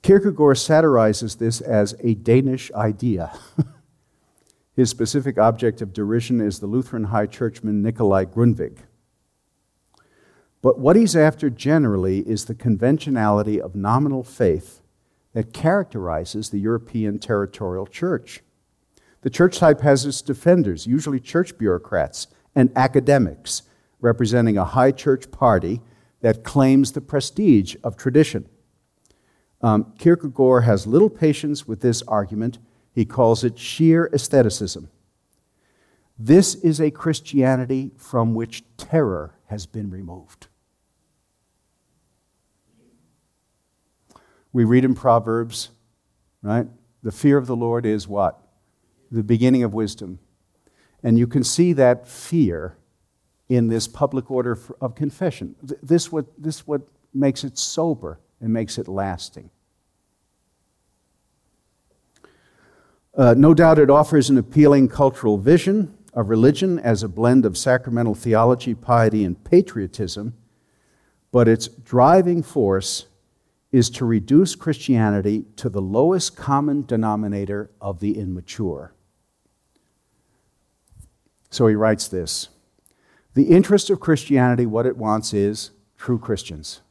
Kierkegaard satirizes this as a Danish idea. His specific object of derision is the Lutheran high churchman Nikolai Grundtvig. But what he's after generally is the conventionality of nominal faith that characterizes the European territorial church. The church type has its defenders, usually church bureaucrats and academics, representing a high church party that claims the prestige of tradition. Um, Kierkegaard has little patience with this argument. He calls it sheer aestheticism. This is a Christianity from which terror has been removed. We read in Proverbs, right? The fear of the Lord is what? The beginning of wisdom. And you can see that fear in this public order of confession. This what, this what makes it sober and makes it lasting. Uh, no doubt it offers an appealing cultural vision of religion as a blend of sacramental theology, piety, and patriotism, but its driving force is to reduce Christianity to the lowest common denominator of the immature. So he writes this The interest of Christianity, what it wants is true Christians.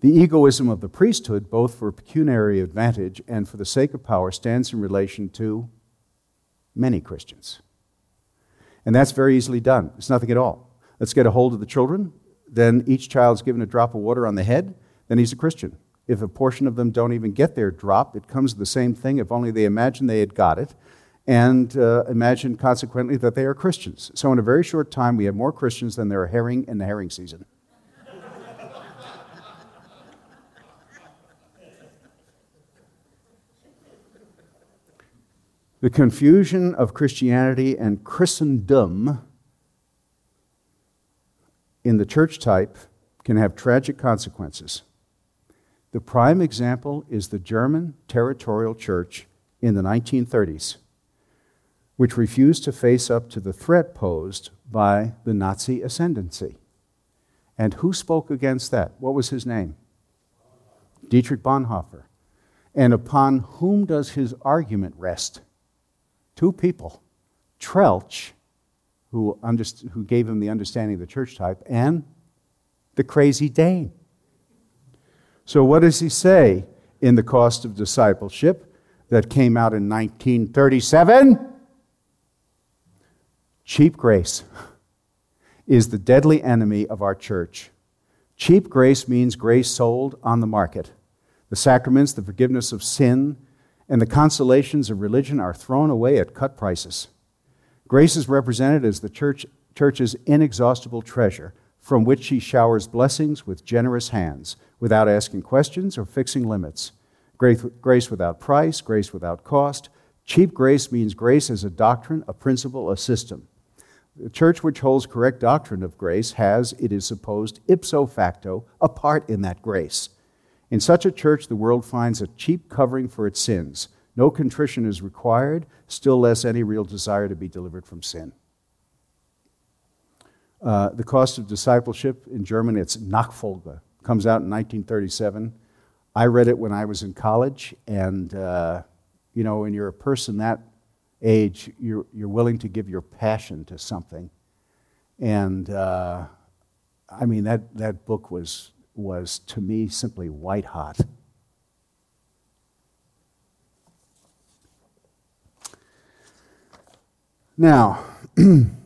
The egoism of the priesthood, both for pecuniary advantage and for the sake of power, stands in relation to many Christians. And that's very easily done. It's nothing at all. Let's get a hold of the children. Then each child's given a drop of water on the head then he's a Christian. If a portion of them don't even get their drop, it comes the same thing if only they imagine they had got it and uh, imagine consequently that they are Christians. So, in a very short time, we have more Christians than there are herring in the herring season. the confusion of Christianity and Christendom in the church type can have tragic consequences. The prime example is the German territorial church in the 1930s, which refused to face up to the threat posed by the Nazi ascendancy. And who spoke against that? What was his name? Dietrich Bonhoeffer. And upon whom does his argument rest? Two people Troeltsch, who, underst- who gave him the understanding of the church type, and the crazy Dane. So, what does he say in The Cost of Discipleship that came out in 1937? Cheap grace is the deadly enemy of our church. Cheap grace means grace sold on the market. The sacraments, the forgiveness of sin, and the consolations of religion are thrown away at cut prices. Grace is represented as the church, church's inexhaustible treasure, from which he showers blessings with generous hands, without asking questions or fixing limits. Grace, without price, grace without cost. Cheap grace means grace as a doctrine, a principle, a system. The church which holds correct doctrine of grace has, it is supposed, ipso facto, a part in that grace. In such a church, the world finds a cheap covering for its sins. No contrition is required, still less any real desire to be delivered from sin. Uh, the cost of discipleship in German, it's Nachfolge, comes out in 1937. I read it when I was in college, and uh, you know, when you're a person that age, you're, you're willing to give your passion to something. And uh, I mean, that, that book was was to me simply white hot. Now,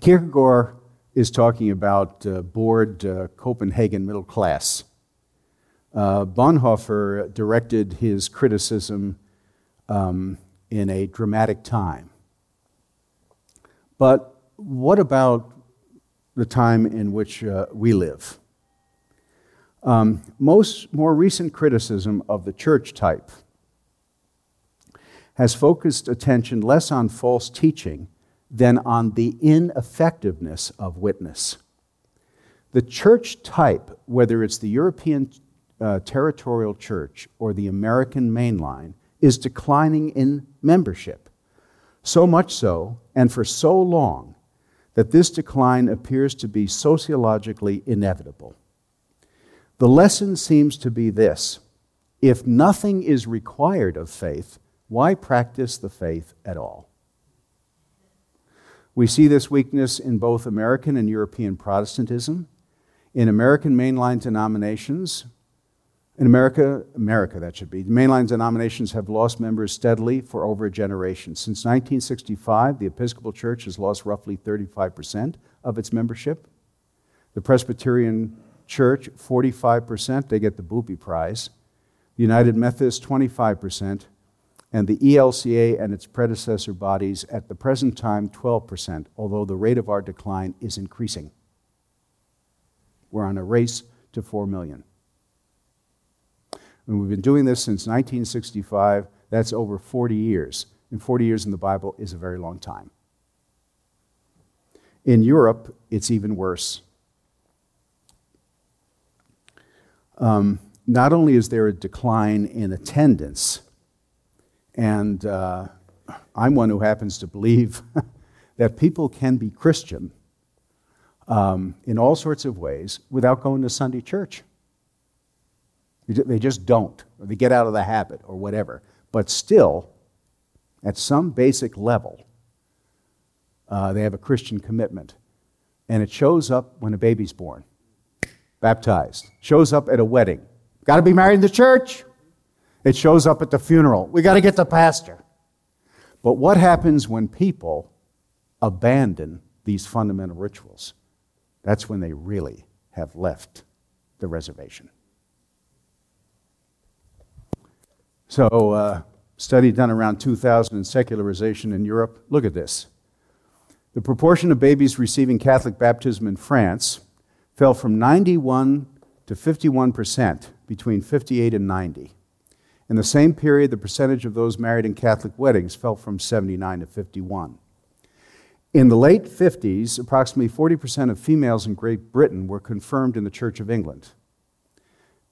Kierkegaard is talking about uh, bored uh, Copenhagen middle class. Uh, Bonhoeffer directed his criticism um, in a dramatic time. But what about the time in which uh, we live? Um, most more recent criticism of the church type has focused attention less on false teaching than on the ineffectiveness of witness. The church type, whether it's the European uh, territorial church or the American mainline, is declining in membership. So much so, and for so long, that this decline appears to be sociologically inevitable. The lesson seems to be this if nothing is required of faith, why practice the faith at all? We see this weakness in both American and European Protestantism. In American mainline denominations, in America, America that should be, mainline denominations have lost members steadily for over a generation. Since 1965, the Episcopal Church has lost roughly 35% of its membership. The Presbyterian Church, 45%, they get the Boopy Prize. The United Methodist, 25%. And the ELCA and its predecessor bodies, at the present time, 12%, although the rate of our decline is increasing. We're on a race to 4 million. And we've been doing this since 1965. That's over 40 years. And 40 years in the Bible is a very long time. In Europe, it's even worse. um, not only is there a decline in attendance, and uh, I'm one who happens to believe that people can be Christian um, in all sorts of ways without going to Sunday church. They just don't, or they get out of the habit, or whatever. But still, at some basic level, uh, they have a Christian commitment. And it shows up when a baby's born baptized. Shows up at a wedding. Got to be married in the church. It shows up at the funeral. We got to get the pastor. But what happens when people abandon these fundamental rituals? That's when they really have left the reservation. So, uh, study done around 2000 in secularization in Europe. Look at this. The proportion of babies receiving Catholic baptism in France fell from 91 to 51% between 58 and 90. In the same period, the percentage of those married in Catholic weddings fell from 79 to 51. In the late 50s, approximately 40% of females in Great Britain were confirmed in the Church of England.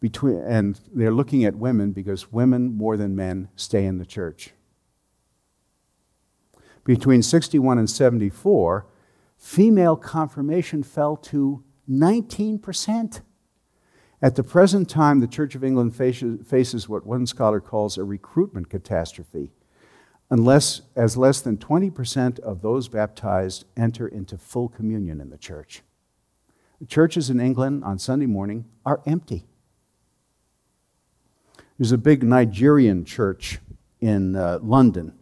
Between, and they're looking at women because women, more than men, stay in the church. Between 61 and 74, female confirmation fell to 19%. At the present time, the Church of England faces what one scholar calls a recruitment catastrophe, unless as less than 20% of those baptized enter into full communion in the church. The churches in England on Sunday morning are empty. There's a big Nigerian church in uh, London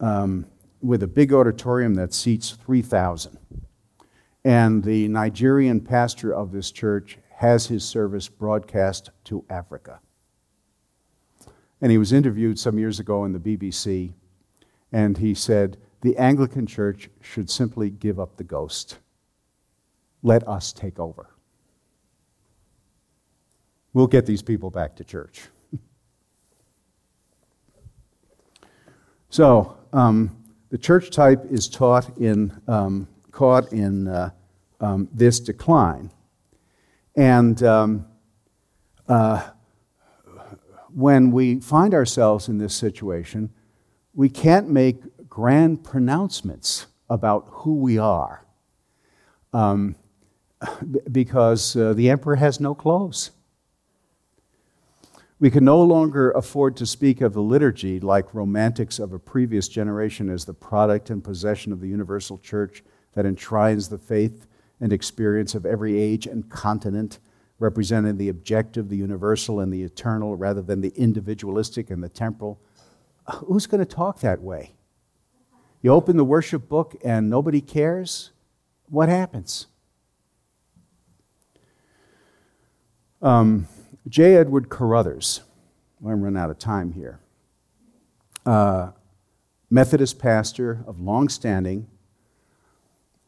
um, with a big auditorium that seats 3,000. And the Nigerian pastor of this church has his service broadcast to Africa. And he was interviewed some years ago in the BBC, and he said, The Anglican Church should simply give up the ghost. Let us take over. We'll get these people back to church. so, um, the church type is taught in, um, caught in uh, um, this decline. And um, uh, when we find ourselves in this situation, we can't make grand pronouncements about who we are um, because uh, the emperor has no clothes. We can no longer afford to speak of the liturgy like romantics of a previous generation as the product and possession of the universal church that enshrines the faith and experience of every age and continent, representing the objective, the universal, and the eternal rather than the individualistic and the temporal. Who's going to talk that way? You open the worship book and nobody cares? What happens? Um, J. Edward Carothers, I'm running out of time here, uh, Methodist pastor of long standing,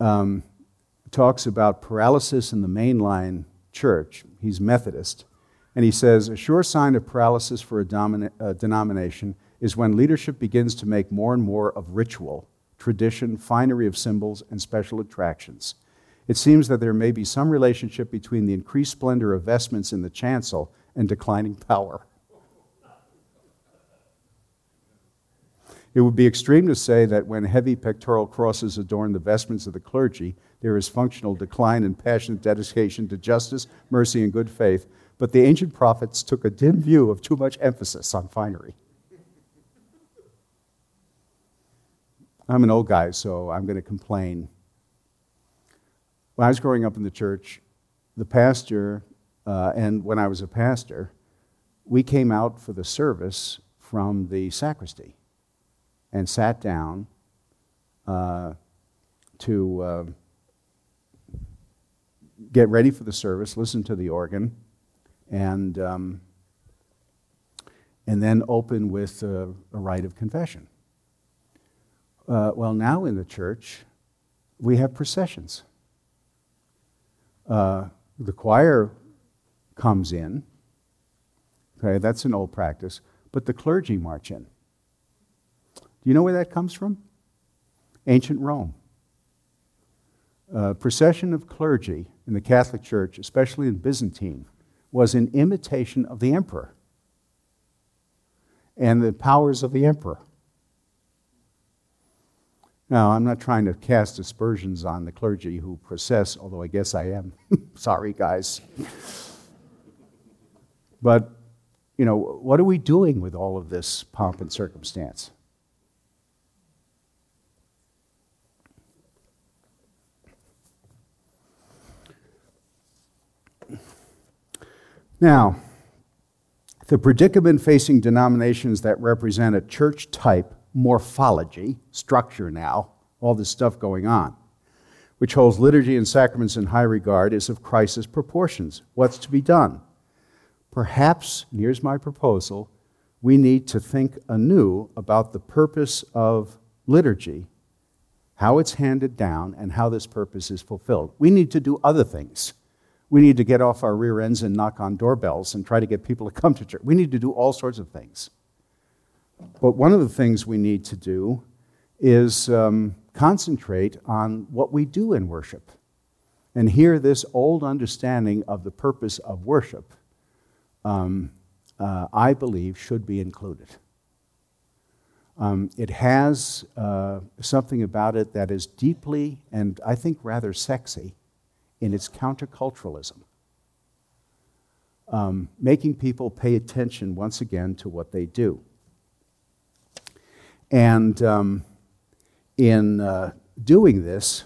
um, talks about paralysis in the mainline church. He's Methodist. And he says a sure sign of paralysis for a, domina- a denomination is when leadership begins to make more and more of ritual, tradition, finery of symbols, and special attractions. It seems that there may be some relationship between the increased splendor of vestments in the chancel and declining power. It would be extreme to say that when heavy pectoral crosses adorn the vestments of the clergy, there is functional decline and passionate dedication to justice, mercy, and good faith. But the ancient prophets took a dim view of too much emphasis on finery. I'm an old guy, so I'm going to complain. When I was growing up in the church, the pastor, uh, and when I was a pastor, we came out for the service from the sacristy and sat down uh, to uh, get ready for the service, listen to the organ, and, um, and then open with a, a rite of confession. Uh, well, now in the church, we have processions. Uh, the choir comes in. Okay, that's an old practice. But the clergy march in. Do you know where that comes from? Ancient Rome. Procession of clergy in the Catholic Church, especially in Byzantine, was an imitation of the emperor and the powers of the emperor. Now, I'm not trying to cast aspersions on the clergy who process, although I guess I am. Sorry, guys. But, you know, what are we doing with all of this pomp and circumstance? Now, the predicament facing denominations that represent a church type morphology, structure now, all this stuff going on, which holds liturgy and sacraments in high regard, is of crisis proportions. What's to be done? Perhaps, and here's my proposal, we need to think anew about the purpose of liturgy, how it's handed down, and how this purpose is fulfilled. We need to do other things. We need to get off our rear ends and knock on doorbells and try to get people to come to church. We need to do all sorts of things. But one of the things we need to do is um, concentrate on what we do in worship. And here, this old understanding of the purpose of worship, um, uh, I believe, should be included. Um, it has uh, something about it that is deeply and I think rather sexy in its counterculturalism. um, making people pay attention once again to what they do. And um, in uh, doing this,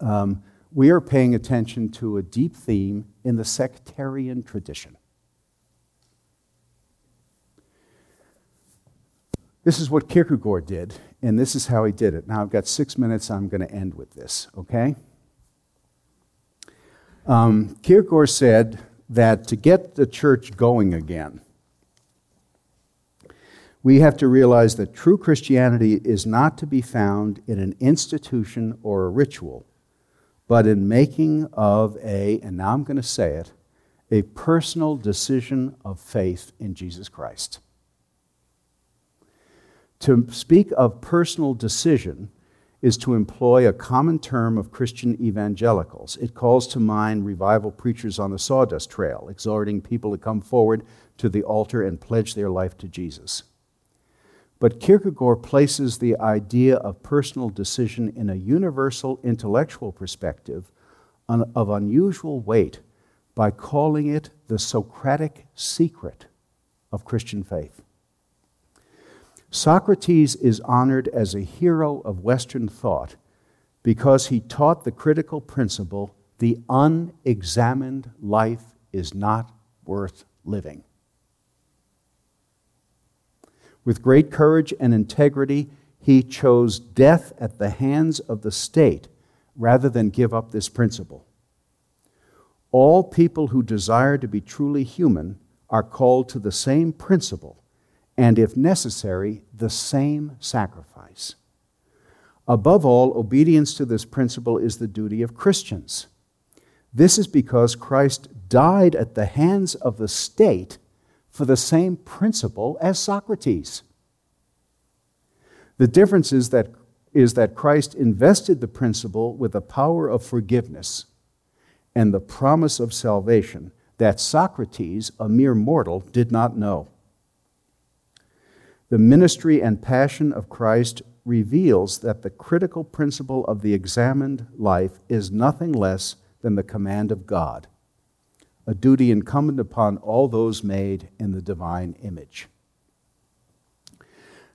um, we are paying attention to a deep theme in the sectarian tradition. This is what Kierkegaard did, and this is how he did it. Now, I've got six minutes. I'm going to end with this, okay? Um, Kierkegaard said that to get the church going again, we have to realize that true Christianity is not to be found in an institution or a ritual, but in making of a, and now I'm going to say it, a personal decision of faith in Jesus Christ. To speak of personal decision is to employ a common term of Christian evangelicals. It calls to mind revival preachers on the sawdust trail, exhorting people to come forward to the altar and pledge their life to Jesus. But Kierkegaard places the idea of personal decision in a universal intellectual perspective of unusual weight by calling it the Socratic secret of Christian faith. Socrates is honored as a hero of Western thought because he taught the critical principle the unexamined life is not worth living. With great courage and integrity, he chose death at the hands of the state rather than give up this principle. All people who desire to be truly human are called to the same principle and if necessary, the same sacrifice. Above all, obedience to this principle is the duty of Christians. This is because Christ died at the hands of the state for the same principle as Socrates. The difference is that, is that Christ invested the principle with the power of forgiveness and the promise of salvation that Socrates, a mere mortal, did not know. The ministry and passion of Christ reveals that the critical principle of the examined life is nothing less than the command of God, a duty incumbent upon all those made in the divine image.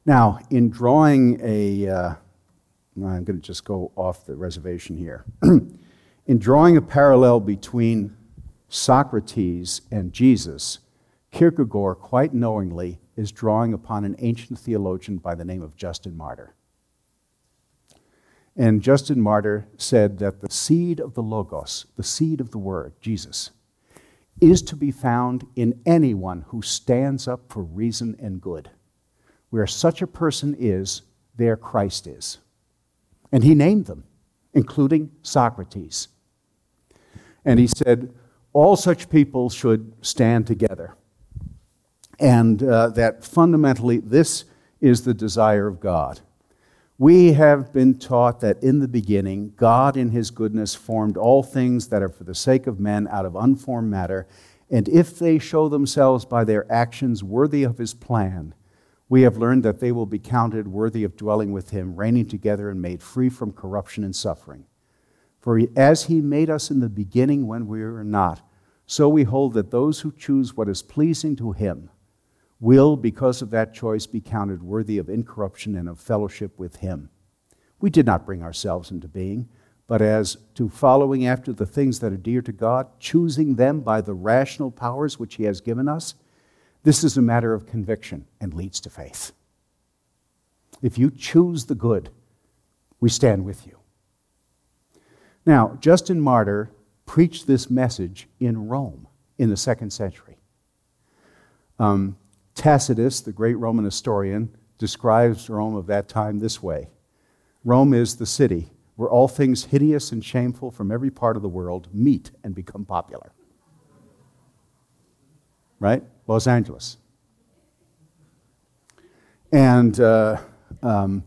Now, in drawing a, uh, I'm going to just go off the reservation here. in drawing a parallel between Socrates and Jesus, Kierkegaard quite knowingly is drawing upon an ancient theologian by the name of Justin Martyr. And Justin Martyr said that the seed of the Logos, the seed of the Word, Jesus, is to be found in anyone who stands up for reason and good. Where such a person is, there Christ is. And he named them, including Socrates. And he said, all such people should stand together and uh, that fundamentally this is the desire of God. We have been taught that in the beginning, God in his goodness formed all things that are for the sake of men out of unformed matter, and if they show themselves by their actions worthy of his plan, we have learned that they will be counted worthy of dwelling with him, reigning together and made free from corruption and suffering. For as he made us in the beginning when we were not, so we hold that those who choose what is pleasing to him, will, because of that choice, be counted worthy of incorruption and of fellowship with Him. We did not bring ourselves into being, but as to following after the things that are dear to God, choosing them by the rational powers which He has given us, this is a matter of conviction and leads to faith. If you choose the good, we stand with you. Now, Justin Martyr preached this message in Rome in the second century. Um, Tacitus, the great Roman historian, describes Rome of that time this way Rome is the city where all things hideous and shameful from every part of the world meet and become popular. Right? Los Angeles. And, uh, um,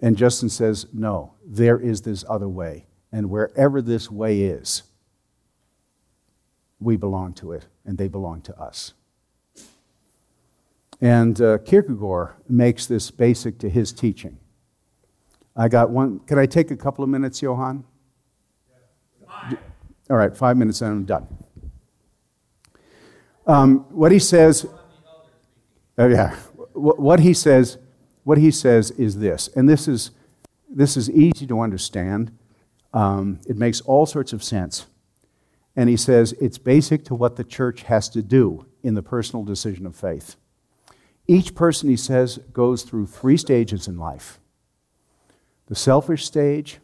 and Justin says, no, there is this other way. And wherever this way is, we belong to it, and they belong to us. And uh, Kierkegaard makes this basic to his teaching. I got one. Can I take a couple of minutes, Johan? All right, five minutes and I'm done. Um, what he says, oh yeah, what he says, what he says is this, and this is this is easy to understand. Um, it makes all sorts of sense. And he says it's basic to what the church has to do in the personal decision of faith. Each person, he says, goes through three stages in life the selfish stage,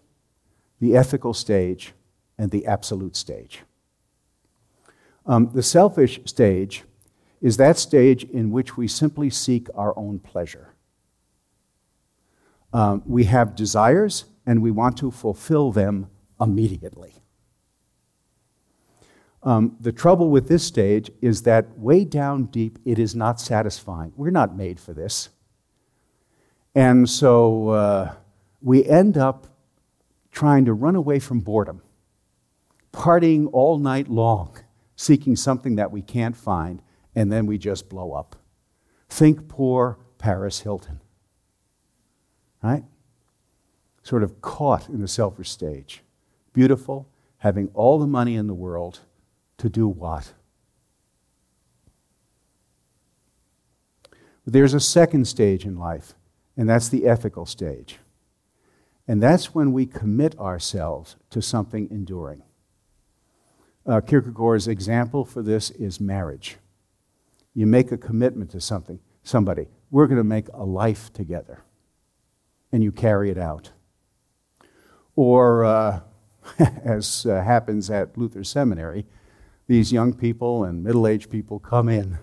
the ethical stage, and the absolute stage. Um, the selfish stage is that stage in which we simply seek our own pleasure. Um, we have desires and we want to fulfill them immediately. Um, the trouble with this stage is that way down deep, it is not satisfying. We're not made for this. And so uh, we end up trying to run away from boredom, partying all night long, seeking something that we can't find, and then we just blow up. Think poor Paris Hilton. Right? Sort of caught in the selfish stage. Beautiful, having all the money in the world to do what? There's a second stage in life, and that's the ethical stage. And that's when we commit ourselves to something enduring. Uh, Kierkegaard's example for this is marriage. You make a commitment to something, somebody. We're going to make a life together, and you carry it out. Or, uh, as uh, happens at Luther Seminary, these young people and middle aged people come in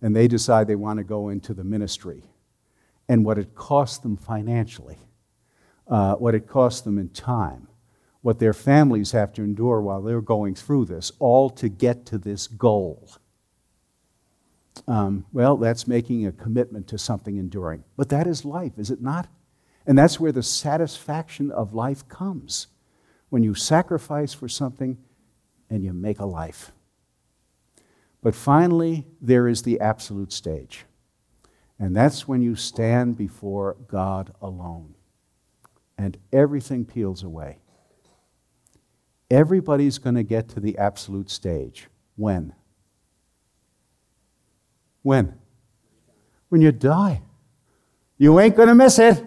and they decide they want to go into the ministry and what it costs them financially, uh, what it costs them in time, what their families have to endure while they're going through this, all to get to this goal. Um, well, that's making a commitment to something enduring. But that is life, is it not? And that's where the satisfaction of life comes. When you sacrifice for something and you make a life. But finally, there is the absolute stage. And that's when you stand before God alone and everything peels away. Everybody's going to get to the absolute stage. When? When? When you die. You ain't going to miss it.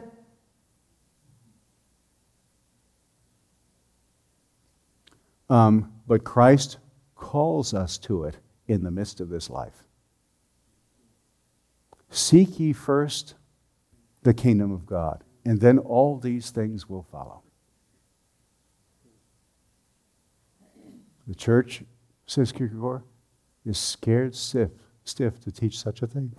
Um, but Christ calls us to it in the midst of this life. Seek ye first the kingdom of God, and then all these things will follow. The church, says Kierkegaard, is scared stiff, stiff to teach such a thing.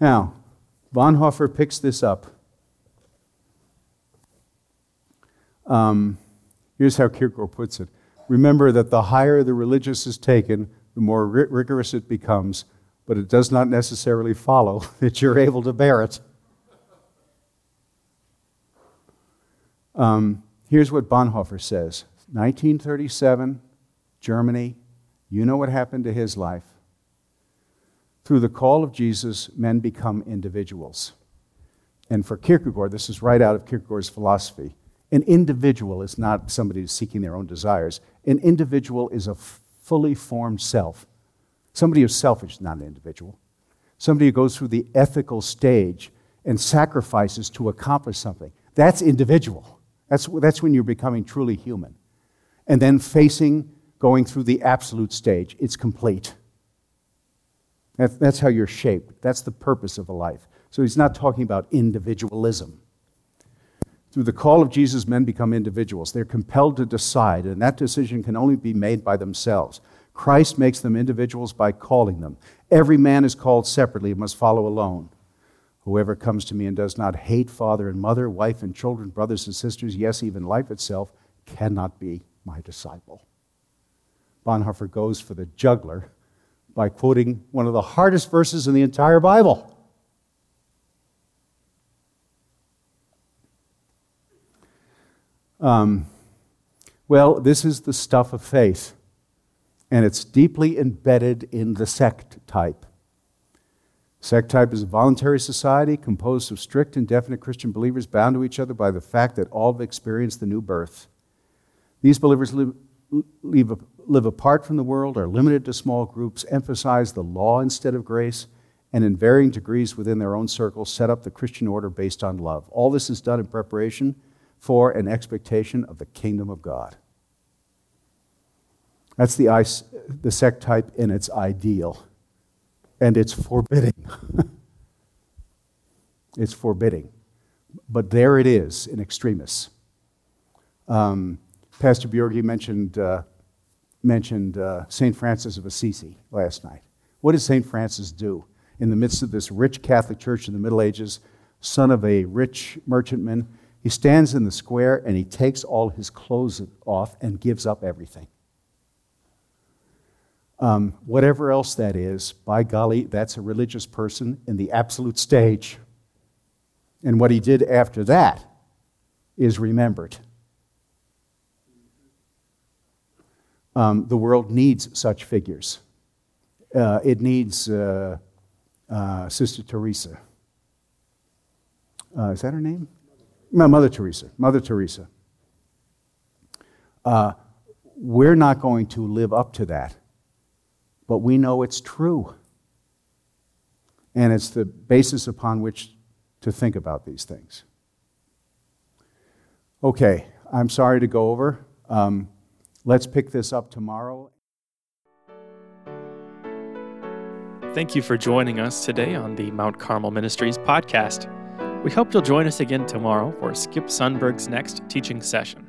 Now, Bonhoeffer picks this up Um, here's how Kierkegaard puts it Remember that the higher the religious is taken, the more rigorous it becomes, but it does not necessarily follow that you're able to bear it. Um, here's what Bonhoeffer says 1937, Germany. You know what happened to his life. Through the call of Jesus, men become individuals. And for Kierkegaard, this is right out of Kierkegaard's philosophy. An individual is not somebody who's seeking their own desires. An individual is a fully formed self. Somebody who's selfish is not an individual. Somebody who goes through the ethical stage and sacrifices to accomplish something. That's individual. That's, that's when you're becoming truly human. And then facing, going through the absolute stage, it's complete. that's how you're shaped. That's the purpose of a life. So he's not talking about individualism. Through the call of Jesus, men become individuals. They're compelled to decide, and that decision can only be made by themselves. Christ makes them individuals by calling them. Every man is called separately and must follow alone. Whoever comes to me and does not hate father and mother, wife and children, brothers and sisters, yes, even life itself, cannot be my disciple. Bonhoeffer goes for the juggler by quoting one of the hardest verses in the entire Bible. Um, well, this is the stuff of faith, and it's deeply embedded in the sect type. Sect type is a voluntary society composed of strict and definite Christian believers bound to each other by the fact that all have experienced the new birth. These believers live, leave, live apart from the world, are limited to small groups, emphasize the law instead of grace, and in varying degrees within their own circles set up the Christian order based on love. All this is done in preparation for an expectation of the kingdom of God. That's the, the sect type in its ideal. And it's forbidding. it's forbidding. But there it is in extremis. Um, Pastor Bjorgi mentioned, uh, mentioned uh, St. Francis of Assisi last night. What did St. Francis do in the midst of this rich Catholic church in the Middle Ages, son of a rich merchantman? He stands in the square and he takes all his clothes off and gives up everything. Um, whatever else that is, by golly, that's a religious person in the absolute stage. And what he did after that is remembered. Um, the world needs such figures. Uh, it needs uh, uh, Sister Teresa. Uh, is that her name? Mother Teresa. Mother Teresa. Uh, we're not going to live up to that, but we know it's true. And it's the basis upon which to think about these things. Okay, I'm sorry to go over. Um, Let's pick this up tomorrow. Thank you for joining us today on the Mount Carmel Ministries podcast. We hope you'll join us again tomorrow for Skip Sundberg's next teaching session.